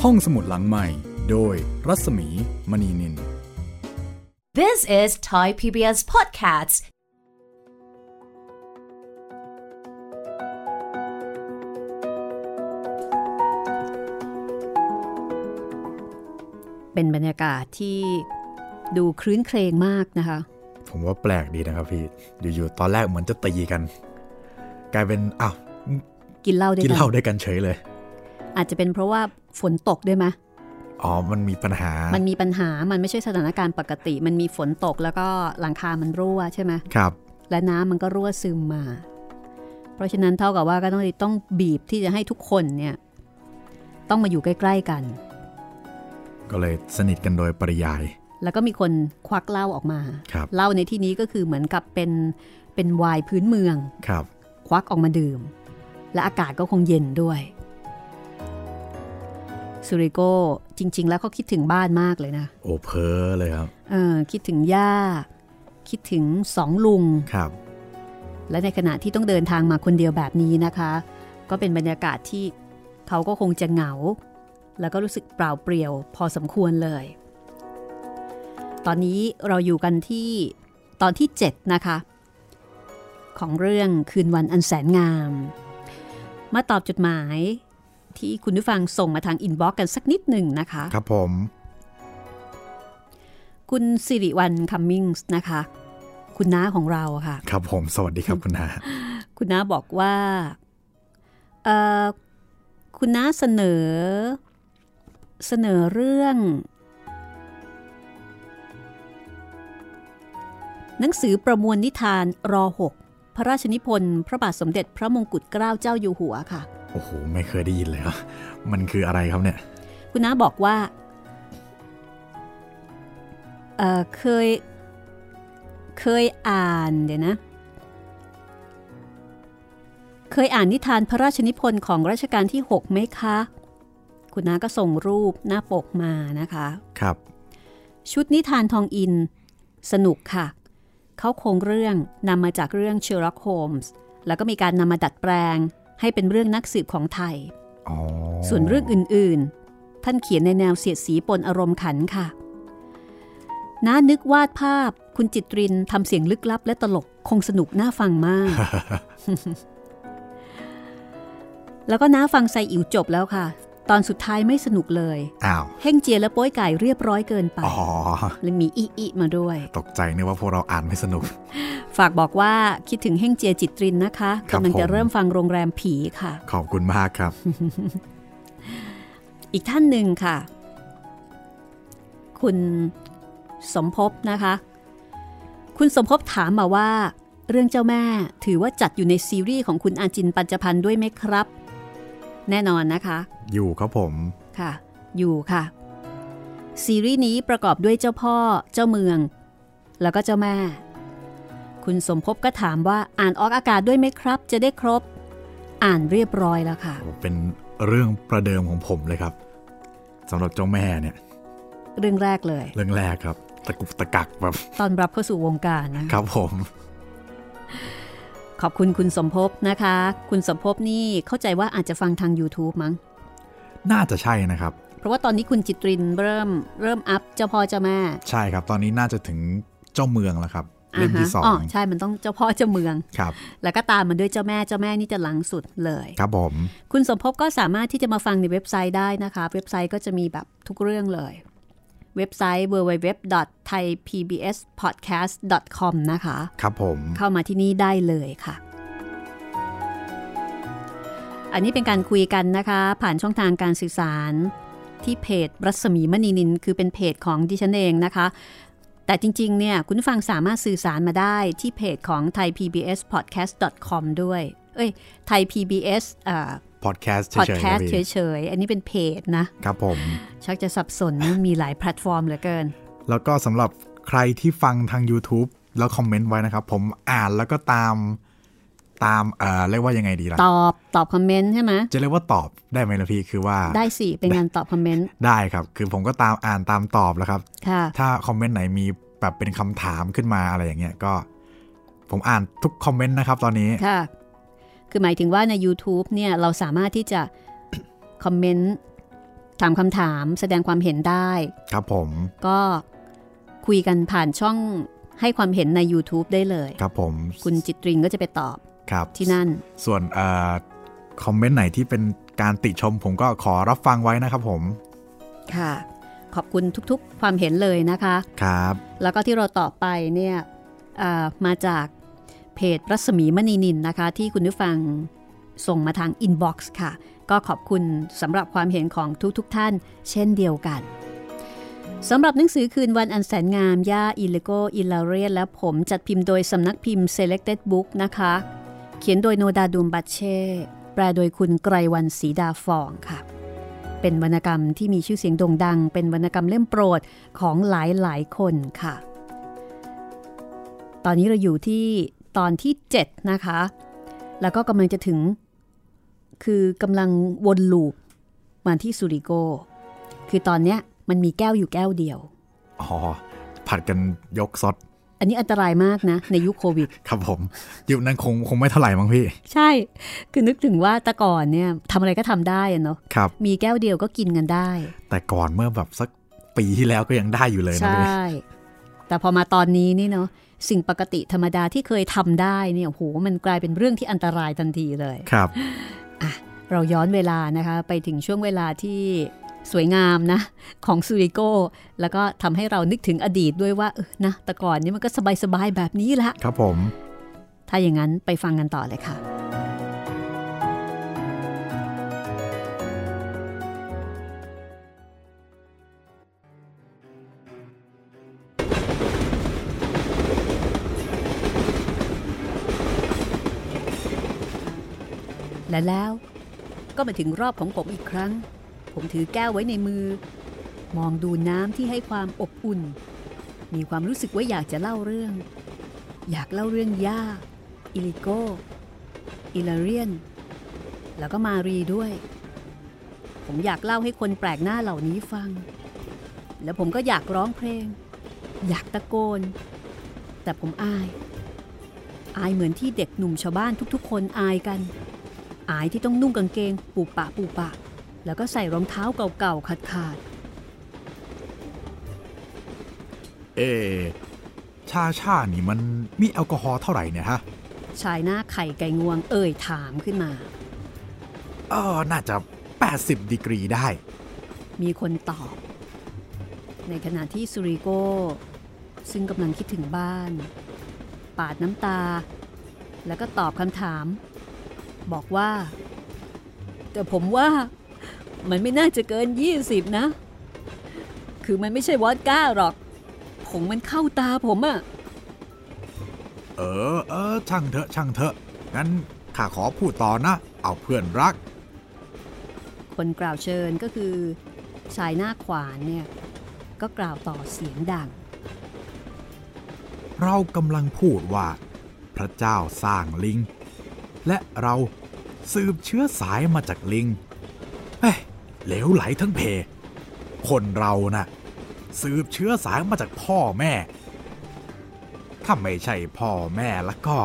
ห้องสมุดหลังใหม่โดยรัศมีมณีนิน This is Thai PBS Podcasts. เป็นบรรยากาศที่ดูคลื้นเครงมากนะคะ ผมว่าแปลกดีนะครับพี่ อยู่ ๆ ตอนแรกเหมือนจะตีกัน กลายเป็นอ้าวกินเหล้าด้วยกินกัเหล้าด้วยกันเฉยเลย อาจจะเป็นเพราะว่าฝนตกด้วยไหม อ๋อ มันมีปัญหา มันมีปัญหา มันไม่ใช่สถานการณ์ปกติ มันมีฝนตกแล้วก็หลังคามันรั่วใช่ไหมครับ และน้ำมันก็รั่วซึมมา เพราะฉะนั้นเท่ากับว่าก็ต้องต้องบีบที่จะให้ทุกคนเนี่ยต้องมาอยู่ใกล้ ๆกัน ก็เลยสนิทกันโดยปริยาย แล้วก็มีคนควักเหล้าออกมาครับเหล้าในที่นี้ก็คือเหมือนกับเป็นเป็นไวน์พื้นเมือง ครับ ควักออกมาดื่ม และอากาศก็คงเย็นด้วย สุริโกจริง ๆ แล้วเขาคิดถึงบ้านมากเลยนะ โอเพอเลยครับเออคิดถึงย่า คิดถึงสองลุงครับ และในขณะที่ต้องเดินทางมาคนเดียวแบบนี้นะคะ ก็เป็นบรรยากาศที่เขาก็คงจะเหงา แล้วก็รู้สึกเปล่าเปลี่ยว พอสมควรเลย ตอนนี้เราอยู่กันที่ตอนที่ 7 นะคะ ของเรื่องคืนวันอันแสนงาม มาตอบจดหมาย ที่คุณผู้ฟังส่งมาทาง inbox กันสักนิดหนึ่งนะคะ ครับผม คุณสิริวัลคัมมิงส์นะคะ คุณน้าของเราค่ะ ครับผม สวัสดีครับคุณน้าคุณน้าบอกว่าเอ่อคุณน้าเสนอ เสนอเรื่อง หนังสือประมวลนิทานรอหกพระราชนิพนธ์พระบาทสมเด็จพระมงกุฎเกล้าเจ้าอยู่หัวค่ะโอ้โห ไม่เคยได้ยินเลยครับ มันคืออะไรครับเนี่ย คุณน้าบอกว่า เอ่อเคย เคยอ่านเดี๋ยวนะ เคยอ่านนิทานพระราชนิพนธ์ของรัชกาลที่ 6 ไหมคะ คุณน้าก็ส่งรูปหน้าปกมานะคะ ครับ ชุดนิทานทองอิน สนุกค่ะ เค้าโครงเรื่องนำมาจากเรื่องเชอร์ล็อกโฮมส์แล้วก็มีการนำมาดัดแปลง ให้เป็นเรื่องนักสืบของไทยอ๋อส่วนเรื่องอื่นๆ ท่านเขียนในแนวเสียดสีปนอารมณ์ขันค่ะ น้านึกวาดภาพคุณจิตรินทำเสียงลึกลับและตลกคงสนุกน่าฟังมาก แล้วก็น้าฟังไซอิ๋วจบแล้วค่ะ ตอนสุดท้ายไม่สนุกเลยอ้าวเฮ่งเจียและโป้ยไก่เรียบร้อยเกินไปอ๋อและมีอีอีมาด้วย ตกใจนึกว่าพวกเราอ่านไม่สนุก ฝากบอกว่าคิดถึงเฮ่งเจียจิตรินนะคะครับกำลังจะผมเริ่มฟังโรงแรมผีค่ะ ขอบคุณมากครับ อีกท่านหนึ่งค่ะ คุณสมภพนะคะ คุณสมภพถามมาว่า เรื่องเจ้าแม่ถือว่าจัดอยู่ในซีรีส์ของคุณอาจินปัญจพันธ์ด้วยไหมครับ แน่นอนนะคะ อยู่ครับผม ค่ะ อยู่ค่ะ ซีรีส์นี้ประกอบด้วยเจ้าพ่อ เจ้าเมือง แล้วก็เจ้าแม่ คุณสมภพก็ถามว่าอ่านออกอากาศด้วยไหมครับ จะได้ครบ อ่านเรียบร้อยแล้วค่ะ เป็นเรื่องประเดิมของผมเลยครับสำหรับเจ้าแม่เนี่ย เรื่องแรกเลย เรื่องแรกครับ ตะกุกตะกักแบบ ตอนรับเข้าสู่วงการนะครับผม ขอบคุณคุณสมภพนะคะ คุณสมภพนี่เข้าใจว่าอาจจะฟังทาง YouTube มั้ง น่าจะใช่นะครับ เพราะว่าตอนนี้คุณจิตรินเริ่มเริ่มอัพเจ้าพ่อเจ้าแม่ ใช่ครับ ตอนนี้น่าจะถึงเจ้าเมืองแล้วครับเล่มที่าฮะสองอ๋อใช่ มันต้องเจ้าพ่อเจ้าเมือง ครับ แล้วก็ตามมาด้วยเจ้าแม่ เจ้าแม่นี่จะหลังสุดเลย ครับผม คุณสมภพก็สามารถที่จะมาฟังในเว็บไซต์ได้นะคะ เว็บไซต์ก็จะมีแบบทุกเรื่องเลย เว็บไซต์ www.thaipbspodcast.com นะคะ ครับผม เข้ามาที่นี่ได้เลยค่ะ อันนี้เป็นการคุยกันนะคะ ผ่านช่องทางการสื่อสารที่เพจรัศมีมณีนิน คือเป็นเพจของดิฉันเองนะคะ แต่จริงๆ เนี่ย คุณผู้ฟังสามารถสื่อสารมาได้ที่เพจของ thaipbspodcast.com ด้วย เอ้ย Thai PBS อ่า พอดแคสต์เฉพอดยแคสต์ๆเฉนะพี่ยๆ อันนี้เป็นเพจนะ ครับผม ชักจะสับสนนะมีหลายแพลตฟอร์มเหลือเกิน แล้วก็สำหรับใครที่ฟังทาง YouTube แล้วคอมเมนต์ไว้นะครับ ผมอ่านแล้วก็ตามตามเอ่อเรียกว่ายังไงดีล่ะ ตอบตอบคอมเมนต์ใช่ไหมจะเรียกว่าตอบได้ไหมล่ะพี่คือว่า ได้สิเป็นงานตอบคอมเมนต์ ได้ครับ คือผมก็ตามอ่านตามตอบแล้วครับ ค่ะ ถ้าคอมเมนต์ไหนมีแบบเป็นคำถามขึ้นมาอะไรอย่างเงี้ยก็ ผมอ่านทุกคอมเมนต์นะครับตอนนี้ ค่ะ คือหมายถึงว่าใน YouTube เนี่ยเราสามารถที่จะคอมเมนต์ถามคำถามแสดงความเห็นได้ ครับผม ก็คุยกันผ่านช่องให้ความเห็นใน YouTube ได้เลย ครับผม คุณจิตริงก็จะไปตอบครับที่นั่น ส่วนเอ่อคอมเมนต์ไหนที่เป็นการติชมผมก็ขอรับฟังไว้นะครับผม ค่ะ ขอบคุณทุกๆ ความเห็นเลยนะคะ ครับ แล้วก็ที่เราตอบไปเนี่ยอ่ามาจาก เพจรัศมีมณีนิลนะคะ ที่คุณผู้ฟังส่งมาทาง inbox ค่ะ ก็ขอบคุณสำหรับความเห็นของทุกๆท่าน เช่นเดียวกันสำหรับหนังสือคืนวันอันแสนงาม ย่าอิลิโก้อิลาเรียและผมจัดพิมพ์โดยสำนักพิมพ์ Selected Book นะคะ เขียนโดยโนดาดูมบัตเช่ แปลโดยคุณไกรวันศรีดาฟองค่ะ เป็นวรรณกรรมที่มีชื่อเสียงโด่งดัง เป็นวรรณกรรมเล่มโปรดของหลายหลายๆคนค่ะ ตอนนี้เราอยู่ที่ ตอนที่ 7 นะคะ แล้วก็กำลังจะถึง คือกำลังวนลูปมาที่สุริโก คือตอนเนี้ยมันมีแก้วอยู่แก้วเดียว อ๋อ ผัดกันยกซดอันนี้อันตรายมากนะ ในยุคโควิด ครับผม ยุคนั้นคงคงไม่เท่าไหร่มั้งพี่ ใช่ คือนึกถึงว่าแต่ก่อนเนี่ยทำอะไรก็ทำได้อะเนาะครับ มีแก้วเดียวก็กินกันได้ แต่ก่อนเมื่อแบบสักปีที่แล้วก็ยังได้อยู่เลยใชนะพี่่แต่พอมาตอนนี้นี่เนาะ สิ่งปกติธรรมดาที่เคยทำได้เนี่ยโอ้โหมันกลายเป็นเรื่องที่อันตรายทันทีเลยครับเราย้อนเวลานะคะไปถึงช่วงเวลาที่สวยงามนะ ของซูริโกแล้วก็ทำให้เรานึกถึงอดีตด้วยว่าเออนะแต่ก่อนนี้มันก็สบายๆแบบนี้ละครับผม ถ้าอย่างนั้นไปฟังกันต่อเลยค่ะ และแล้วก็มาถึงรอบของผมอีกครั้ง ผมถือแก้วไว้ในมือ มองดูน้ำที่ให้ความอบอุ่น มีความรู้สึกว่าอยากจะเล่าเรื่อง อยากเล่าเรื่องย่า อิลิโกอิลาเรียน แล้วก็มารีด้วย ผมอยากเล่าให้คนแปลกหน้าเหล่านี้ฟัง แล้วผมก็อยากร้องเพลง อยากตะโกน แต่ผมอาย อายเหมือนที่เด็กหนุ่มชาวบ้านทุกๆ คนอายกัน อายที่ต้องนุ่งกางเกง ปูปะปูปะ แล้วก็ใส่รองเท้าเก่าๆขาดเอ ชาชานี่มันมีแอลกอฮอล์เท่าไหร่เนี่ยฮะ ชายหน้าไข่ไก่งวงเอ่ยถามขึ้นมาเออน่าจะ 80 ดีกรีได้ มีคนตอบ ในขณะที่สุริโกซึ่งกำลังคิดถึงบ้าน ปาดน้ำตา แล้วก็ตอบคำถาม บอกว่า แต่ผมว่ามันไม่น่าจะเกิน 20 นะ คือมันไม่ใช่วอดก้าหรอก ผงมันเข้าตาผมอะเออ เออ ช่างเถอะ ช่างเถอะ งั้นข้าขอพูดต่อนะ เอาเพื่อนรัก คนกล่าวเชิญก็คือ ชายหน้าขวานเนี่ย ก็กล่าวต่อเสียงดัง เรากำลังพูดว่า พระเจ้าสร้างลิง และเรา สืบเชื้อสายมาจากลิงเฮ้ยเหลวไหลทั้งเพ คนเราน่ะสืบเชื้อสายมาจากพ่อแม่ ถ้าไม่ใช่พ่อแม่แล้วก็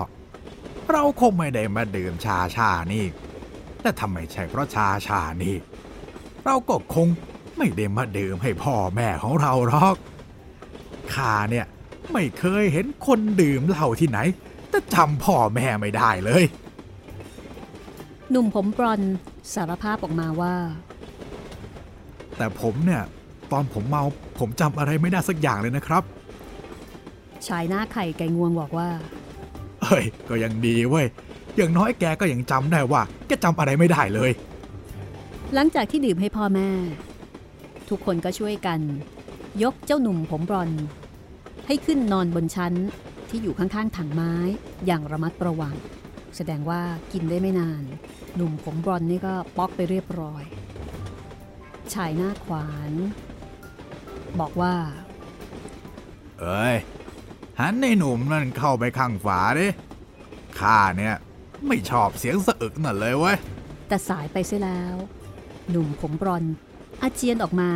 เราคงไม่ได้มาดื่มชาชานี่แต่ถ้าไมใช่เพราะชาชานี่ เราก็คงไม่ได้มาดื่มให้พ่อแม่ของเราหรอกข้าเนี่ยไม่เคยเห็นคนดื่มเหล้าที่ไหน แต่จำพ่อแม่ไม่ได้เลย หนุ่มผมบรอนซ์สารภาพออกมาว่า แต่ผมเนี่ย ตอนผมเมาผมจำอะไรไม่ได้สักอย่างเลยนะครับ ชายหน้าไข่ไก่งวงบอกว่าเฮ้ย ก็ยังดีเว้ย อย่างน้อยแกก็ยังจำได้ว่า แกจำอะไรไม่ได้เลย หลังจากที่ดื่มให้พ่อแม่ ทุกคนก็ช่วยกัน ยกเจ้าหนุ่มผมบลอนด์ให้ขึ้นนอนบนชั้นที่อยู่ข้างๆถังไม้อย่างระมัดระวัง แสดงว่ากินได้ไม่นาน หนุ่มผมบลอนด์นี่ก็ป๊อกไปเรียบร้อย ชายหน้าขวาน บอกว่า เอ้ย หันในหนุ่มนั่นเข้าไปข้างฝาดิ ข้าเนี่ยไม่ชอบเสียงสะอึกนั่นเลยเว้ย แต่สายไปเสียแล้ว หนุ่มผมบรอนซ์อาเจียนออกมา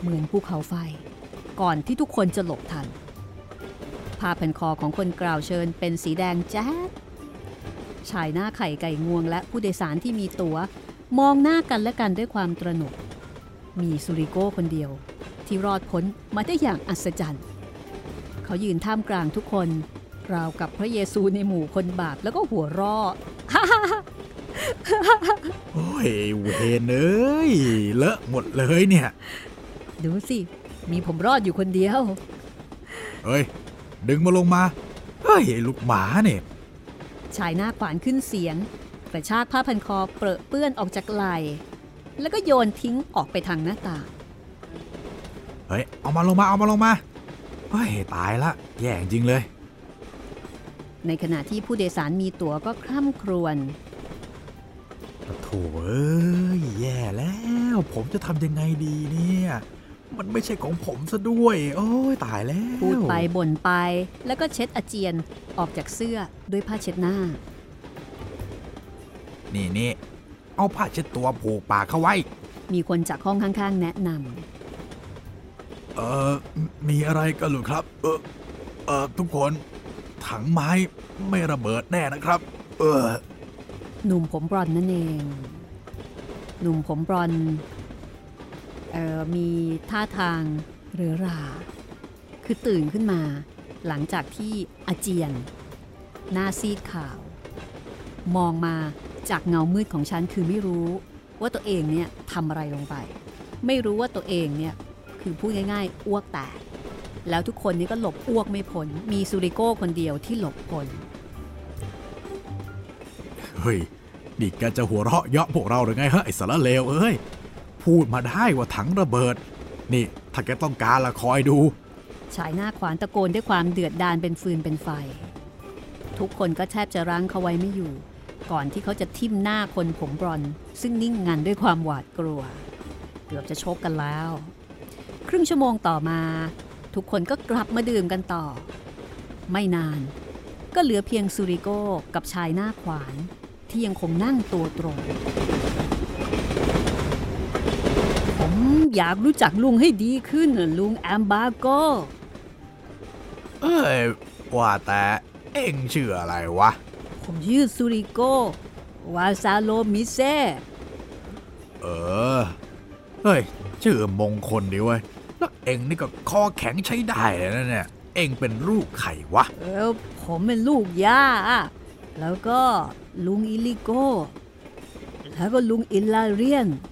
เหมือนภูเขาไฟ ก่อนที่ทุกคนจะหลบทันผ้าพันคอของคนกล่าวเชิญเป็นสีแดงแจ๊ด ชายหน้าไข่ไก่งวงและผู้โดยสารที่มีตัว๋ว มองหน้ากันและกันด้วยความตระหนก มีสุริโก้คนเดียว ที่รอดพ้นมาได้อย่างอัศจรรย์ เขายืนท่ามกลางทุกคน ราวกับพระเยซูในหมู่คนบาปแล้วก็หัวเร่อโอ้ยเวนเอ้ยเลอะหมดเลยเนี่ย ดูสิ มีผมรอดอยู่คนเดียว เฮ้ย ดึงมาลงมา เฮ้ย ลูกหมาเนี่ย ชายหน้าขวานขึ้นเสียง กระชากผ้าพันคอเปรอะเปื้อนออกจากไหล่แล้วก็โยนทิ้งออกไปทางหน้าต่างเฮ้ยเอามาลงมาเอามาลงมาเฮ้ยตายละ แย่จริงเลย ในขณะที่ผู้โดยสารมีตั๋วก็คร่ำครวญโถ่เอ้ยแย่แล้ว ผมจะทำยังไงดีเนี่ย มันไม่ใช่ของผมซะด้วย โอ้ยตายแล้ว พูดไปบ่นไป แล้วก็เช็ดอาเจียนออกจากเสื้อด้วยผ้าเช็ดหน้า นี่นี่เอาผ้าเช็ดตัวผูกปากเขาไว้ มีคนจากห้องข้าง ๆ แนะนเออมีอะไรกันหรือครับ เออเออทุกคน ถังไม้ไม่ระเบิดแน่นะครับ เออหนุ่มผมบลอนด์นั่นเอง หนุ่มผมบลอนด์เอ่อ มีท่าทางเรือรา คือตื่นขึ้นมา หลังจากที่อาเจียน หน้าซีดขาว มองมาจากเงามืดของฉันคือไม่รู้ว่าตัวเองเนี่ยทำอะไรลงไป ไม่รู้ว่าตัวเองเนี่ยคือพูดง่ายๆ อ้วกแตก แล้วทุกคนนี้ก็หลบอ้วกไม่พ้นมีซูริโก้คนเดียวที่หลบพ้นเฮ้ยนี่แกจะหัวเราะเยาะพวกเราหรือไงฮะไอ้สารเลวเอ้ย พูดมาได้ว่าถังระเบิด นี่ถ้าแกต้องการละคอยดู ชายหน้าขวานตะโกนด้วยความเดือดดาลเป็นฟืนเป็นไฟ ทุกคนก็แทบจะรั้งเขาไว้ไม่อยู่ ก่อนที่เขาจะทิ่มหน้าคนผมบรอน ซึ่งนิ่งงันด้วยความหวาดกลัว เกือบจะชกกันแล้ว ครึ่งชั่วโมงต่อมา ทุกคนก็กลับมาดื่มกันต่อ ไม่นาน ก็เหลือเพียงซูริโก้กับชายหน้าขวานที่ยังคงนั่งตัวตรง อยากรู้จักลุงให้ดีขึ้นน่ะลุงแอมบาโกเอ้ยว่าแต่เอ็งชื่ออะไรวะ ผมชื่อซูริโกวาซาโลมิเซเออ เฮ้ย ชื่อมงคลดีเว้ยแล้วเอ็งนี่ก็คอแข็งใช้ได้เลยนะเนี่ย เอ็งเป็นลูกไข่วะ เออ ผมเป็นลูกย่า แล้วก็ลุงอิลิโก แล้วก็ลุงอิลลาเรียนเฮ้ย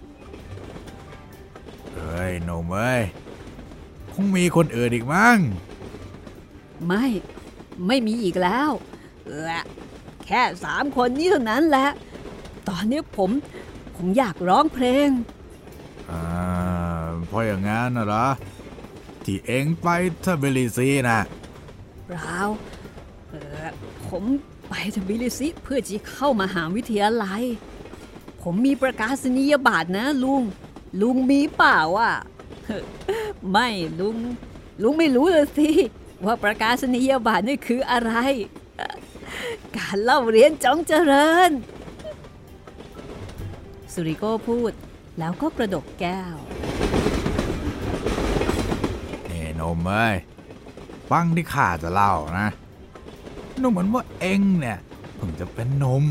หนุ่มเอ้ยคงมีคนอื่นอีกมั้ง ไม่ ไม่มีอีกแล้วเออแค่สามคนนี้เท่านั้นแหละ ตอนนี้ผม ผมอยากร้องเพลง อ่าเพราะอย่างงั้นนะเหรอ ที่เอ็งไปทบิลิซินะเปล่าเออผมไปทบิลิซิเพื่อจะเข้ามหาวิทยาลัย ผมมีประกาศนียบัตรนะลุง ลุงมีเปล่าอะ ไม่ลุง ลุงไม่รู้เลยสิ ว่าประกาศนียบัตรนี่คืออะไร การเล่าเรียนจงเจริญ สุริโก้พูดแล้วก็กระดกแก้วนี่นมเอ้ยฟังที่ข้าจะเล่านะนุ่มเหมือนว่าเองเนี่ยเพิ่งจะเป็นนม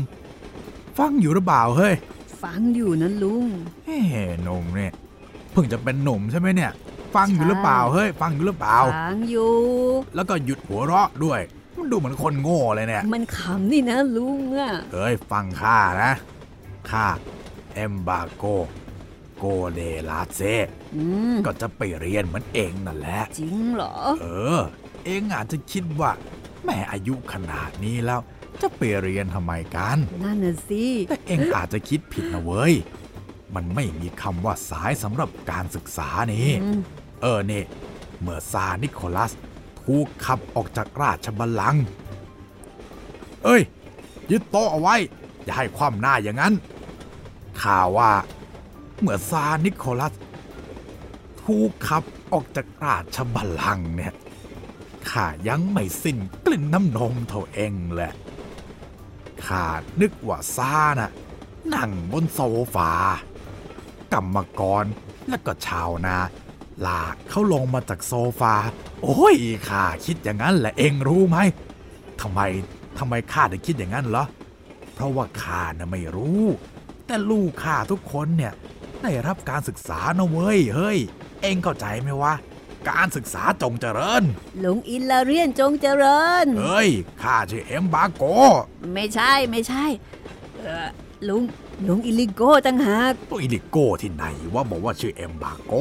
ฟังอยู่หรือเปล่าเฮ้ย ฟังอยู่นะลุงเฮ้หนุ่มเนี่ยเพิ่งจะเป็นหนุ่มใช่ไหมเนี่ย ฟังอยู่หรือเปล่าเฮ้ยฟังอยู่หรือเปล่าฟังอยู่ แล้วก็หยุดหัวเราะด้วย มันดูเหมือนคนโง่เลยเนี่ย มันขำนี่นะลุงอะเอ้ยฟังข้านะข้าเอมบาโกโกเดลาเซอืมก็จะไปเรียนเหมือนเองนั่นแหละ จริงเหรอ เออ เองอาจจะคิดว่า แม่อายุขนาดนี้แล้ว จะไปเรียนทำไมกัน นั่นน่ะสิ แต่เองอาจจะคิดผิดนะเว้ย มันไม่มีคำว่าสายสำหรับการศึกษานี่อืมเออเนี่ยเมื่อซาร์นิโคลัสถูกขับออกจากราชบัลลังก์เอ้ย ยึดโต๊ะเอาไว้ อย่าให้ความหน้าอย่างนั้น ข่าวว่า เมื่อซาร์นิโคลัสถูกขับออกจากราชบัลลังก์เนี่ยข้ายังไม่สิ้นกลิ่นน้ำนมเท่าเองแหละ ข้านึกว่าซาน่ะนั่งบนโซฟา กรรมกรและก็ชาวนา ลากเขาลงมาจากโซฟา โอ้ยข้าคิดอย่างนั้นแหละเองรู้ไหมทำไมทำไมข้าถึงคิดอย่างนั้นเหรอ เพราะว่าข้าน่ะไม่รู้ แต่ลูกข้าทุกคนเนี่ยได้รับการศึกษานะเว้ย เฮ้ย เองเข้าใจไหมวะ การศึกษาจงเจริญ ลุงอินลาเรียนจงเจริญ เฮ้ย ข้าชื่อเอ็มบาโก ไม่ใช่ไม่ใช่เออลุงลุงอิลิโกตั้งหากตัวอิลิโกที่ไหนว่าบอกว่าชื่อแอมบาโก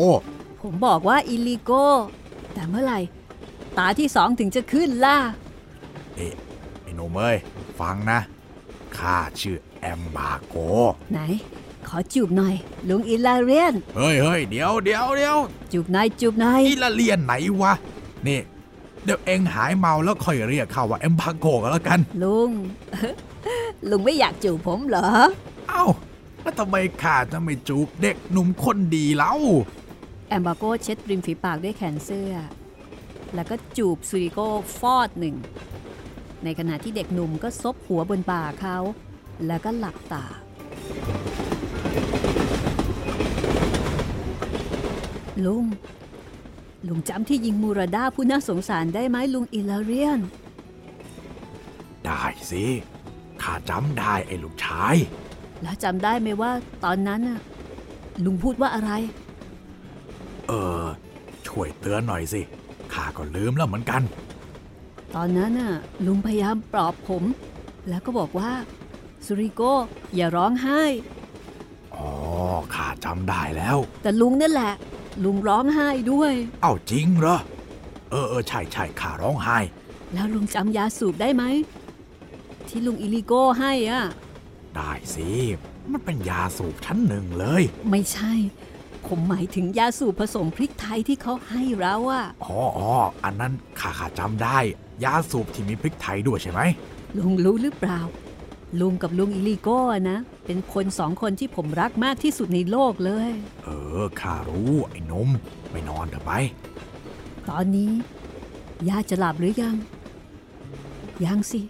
ผมบอกว่าอิลิโกแต่เมื่อไหร่ ตาที่สองถึงจะขึ้นล่ะ เอ๊ะไอ้หนุ่มเอ้ยฟังนะ ข้าชื่อแอมบาโก ไหน ขอจูบหน่อย ลุงอิลาเรียน เฮ้ยเฮ้ยเดี๋ยวเดี๋ยวเดี๋ยวจูบหน่อยจูบหน่อยอิลาเรียนไหนวะ นี่ เดี๋ยวเองหายเมาแล้วค่อยเรียกเขาว่าเอ็มบาโกกันแล้วกัน ลุง ลุงไม่อยากจูบผมเหรอ เอ้าแล้วทำไมข้าจะไม่จูบเด็กหนุ่มคนดีเล่าแอมบาโกเช็ดริมฝีปากด้วยแขนเสื้อ แล้วก็จูบซูริโกฟอดหนึ่ง ในขณะที่เด็กหนุ่มก็ซบหัวบนบ่าเขา แล้วก็หลับตา ลุง ลุงจำที่ยิงมูราดาผู้น่าสงสารได้ไหมลุงอิลาเรียน ได้สิ ข้าจำได้ไอ้ลูกชาย แล้วจำได้ไหมว่าตอนนั้นน่ะลุงพูดว่าอะไร เออ ช่วยเตือนหน่อยสิ ข้าก็ลืมแล้วเหมือนกัน ตอนนั้นน่ะลุงพยายามปลอบผม แล้วก็บอกว่าสุริโกอย่าร้องไห้ อ๋อ ข้าจำได้แล้ว แต่ลุงนั่นแหละ ลุงร้องไห้ด้วย เอ้าจริงเหรอ เออเออใช่ใช่ข้าร้องไห้ แล้วลุงจำยาสูบได้ไหม ที่ลุงอิลิโก้ให้อะ ได้สิ มันเป็นยาสูบชั้นหนึ่งเลย ไม่ใช่ ผมหมายถึงยาสูบผสมพริกไทยที่เขาให้เราอะ อ๋ออ๋ออันนั้นข้าข้าจำได้ ยาสูบที่มีพริกไทยด้วยใช่ไหม ลุงรู้หรือเปล่า ลุงกับลุงอิลิโก้อะนะ เป็นคนสองคนที่ผมรักมากที่สุดในโลกเลย เออข้ารู้ไอ้หนมไปนอนเถอะไป ตอนนี้ย่าจะหลับหรือยัง ยังสิ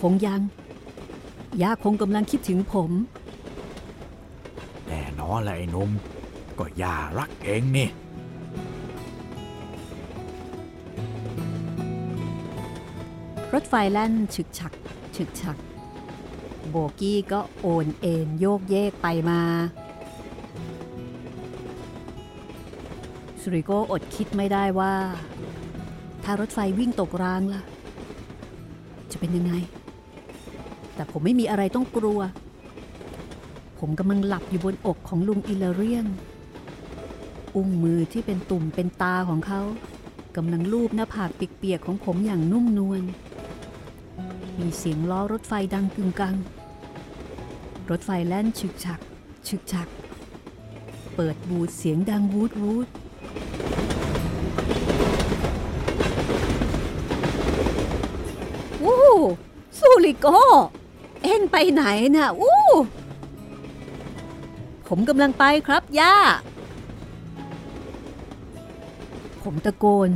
คงยังย่าคงกำลังคิดถึงผม แน่นอนแหละไอ้หนม ก็ย่ารักเองนี่รถไฟแล่นฉึกฉักฉึกฉัก โบกี้ก็โอนเอ็นโยกเยกไปมาสุริโกอดคิดไม่ได้ว่า ถ้ารถไฟวิ่งตกรางล่ะ จะเป็นยังไง แต่ผมไม่มีอะไรต้องกลัว ผมกำลังหลับอยู่บนอกของลุงอิลเรียน อุ้งมือที่เป็นตุ่มเป็นตาของเขากำลังลูบหน้าผากเปียกๆของผมอย่างนุ่มนวลมีเสียงล้อรถไฟดังกึงกัง รถไฟแล่นฉึกฉักฉึกฉัก เปิดบูดเสียงดังวูดวูดวู้ซูริโกเอ็งไปไหนน่ะวู้ผมกำลังไปครับย่า ผมตะโกน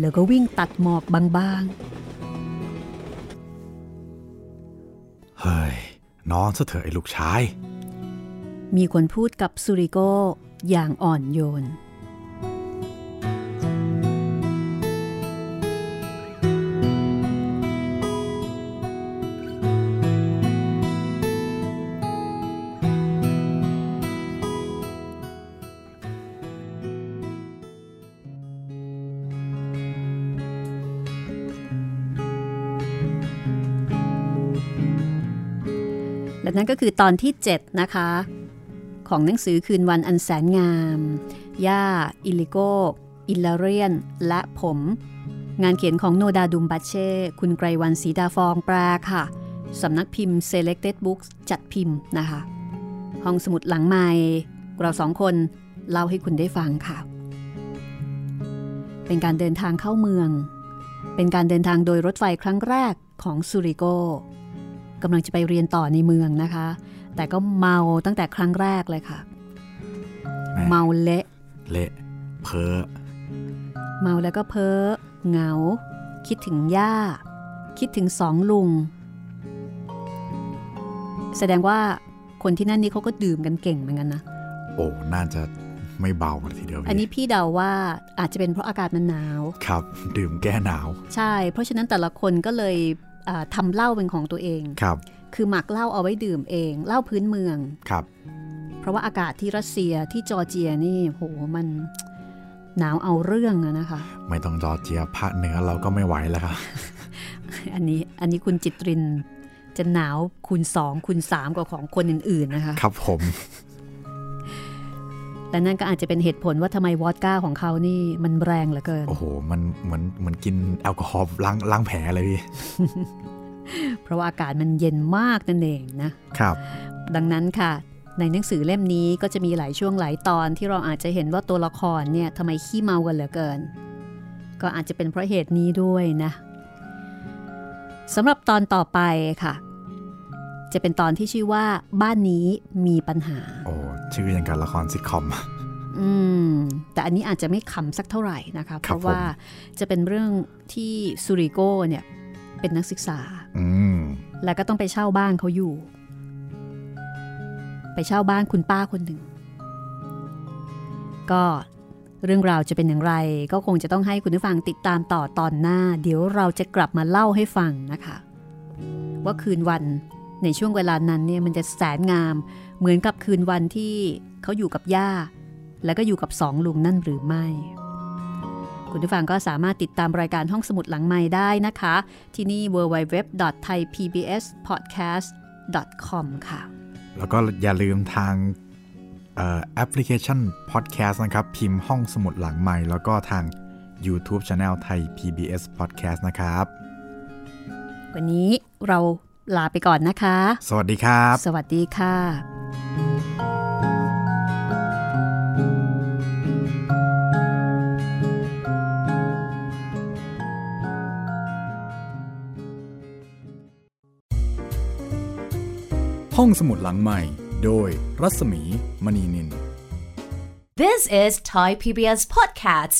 แล้วก็วิ่งตัดหมอกบางๆ นอนซะเถอะไอ้ลูกชาย มีคนพูดกับซูริโกอย่างอ่อนโยน และนั่นก็คือตอนที่ 7 นะคะ ของหนังสือคืนวันอันแสนงาม ย่า อิลิโก อิลลเรียน และผม งานเขียนของโนดาดุมบัชเช่ คุณไกรวันศรีดาฟองแปลค่ะ สำนักพิมพ์ Selected Books จัดพิมพ์นะคะ ห้องสมุดหลังใหม่ เราสองคนเล่าให้คุณได้ฟังค่ะ เป็นการเดินทางเข้าเมือง เป็นการเดินทางโดยรถไฟครั้งแรกของซูริโก กำลังจะไปเรียนต่อในเมืองนะคะ แต่ก็เมาตั้งแต่ครั้งแรกเลยค่ะแหม่เมาเละเละเพอเมาแล้วก็เพ้อเหงา คิดถึงย่า คิดถึงสองลุง แสดงว่าคนที่นั่นนี่เขาก็ดื่มกันเก่งเหมือนกันนะ โอ้ น่าจะไม่เบาเลยทีเดียวพี่อันนี้พี่เดาว่าอาจจะเป็นเพราะอากาศมันหนาว ครับ ดื่มแก้หนาว ใช่ เพราะฉะนั้นแต่ละคนก็เลยอ่า ทำเหล้าเป็นของตัวเองครับ คือหมักเหล้าเอาไว้ดื่มเองเหล้าพื้นเมืองครับ เพราะว่าอากาศที่รัสเซียที่จอร์เจียนี่โหมันหนาวเอาเรื่องอะนะคะ ไม่ต้องจอเจียภาคเหนือเราก็ไม่ไหวแล้วครับอันนี้อันนี้คุณจิตรินจะหนาวคูณสองคูณสามกว่าของคนอื่นๆนะคะ ครับผม และนั่นก็อาจจะเป็นเหตุผลว่าทำไมวอดก้าของเขานี่มันแรงเหลือเกิน โอ้โห มันเหมือนเหมือนกินแอลกอฮอล์ล้างล้างแผลเลยพี่ เพราะว่าอากาศมันเย็นมากนั่นเองนะ ครับ ดังนั้นค่ะ ในหนังสือเล่มนี้ก็จะมีหลายช่วงหลายตอนที่เราอาจจะเห็นว่าตัวละครเนี่ยทำไมขี้เมากันเหลือเกิน ก็อาจจะเป็นเพราะเหตุนี้ด้วยนะสำหรับตอนต่อไปค่ะ จะเป็นตอนที่ชื่อว่าบ้านนี้มีปัญหา โอ้ชื่ออย่างการละครซิทคอมอืมแต่อันนี้อาจจะไม่ขำสักเท่าไหร่นะคะเพครับราะว่าจะเป็นเรื่องที่ซูริโกเนี่ยเป็นนักศึกษาอืมแล้วก็ต้องไปเช่าบ้านเขาอยู่ ไปเช่าบ้านคุณป้าคนหนึ่ง ก็เรื่องราวจะเป็นอย่างไร ก็คงจะต้องให้คุณผู้ฟังติดตามต่อตอนหน้า เดี๋ยวเราจะกลับมาเล่าให้ฟังนะคะ ว่าคืนวัน ในช่วงเวลานั้นเนี่ยมันจะแสนงาม เหมือนกับคืนวันที่เขาอยู่กับย่า แล้วก็อยู่กับสองลุงนั่นหรือไม่ คุณผู้ฟังก็สามารถติดตามรายการห้องสมุดหลังใหม่ได้นะคะ ที่นี่ www.thaipbspodcast.com ค่ะ แล้วก็อย่าลืมทางเอ่อแอปพลิเคชันพอดแคสต์นะครับ พิมพ์ห้องสมุดหลังใหม่ แล้วก็ทาง YouTube Channel ไทย PBS Podcast นะครับ วันนี้เรา ลาไปก่อนนะคะ สวัสดีครับ สวัสดีค่ะ ห้องสมุดหลังใหม่ โดยรัศมีมณีนิน This is Thai PBS Podcasts.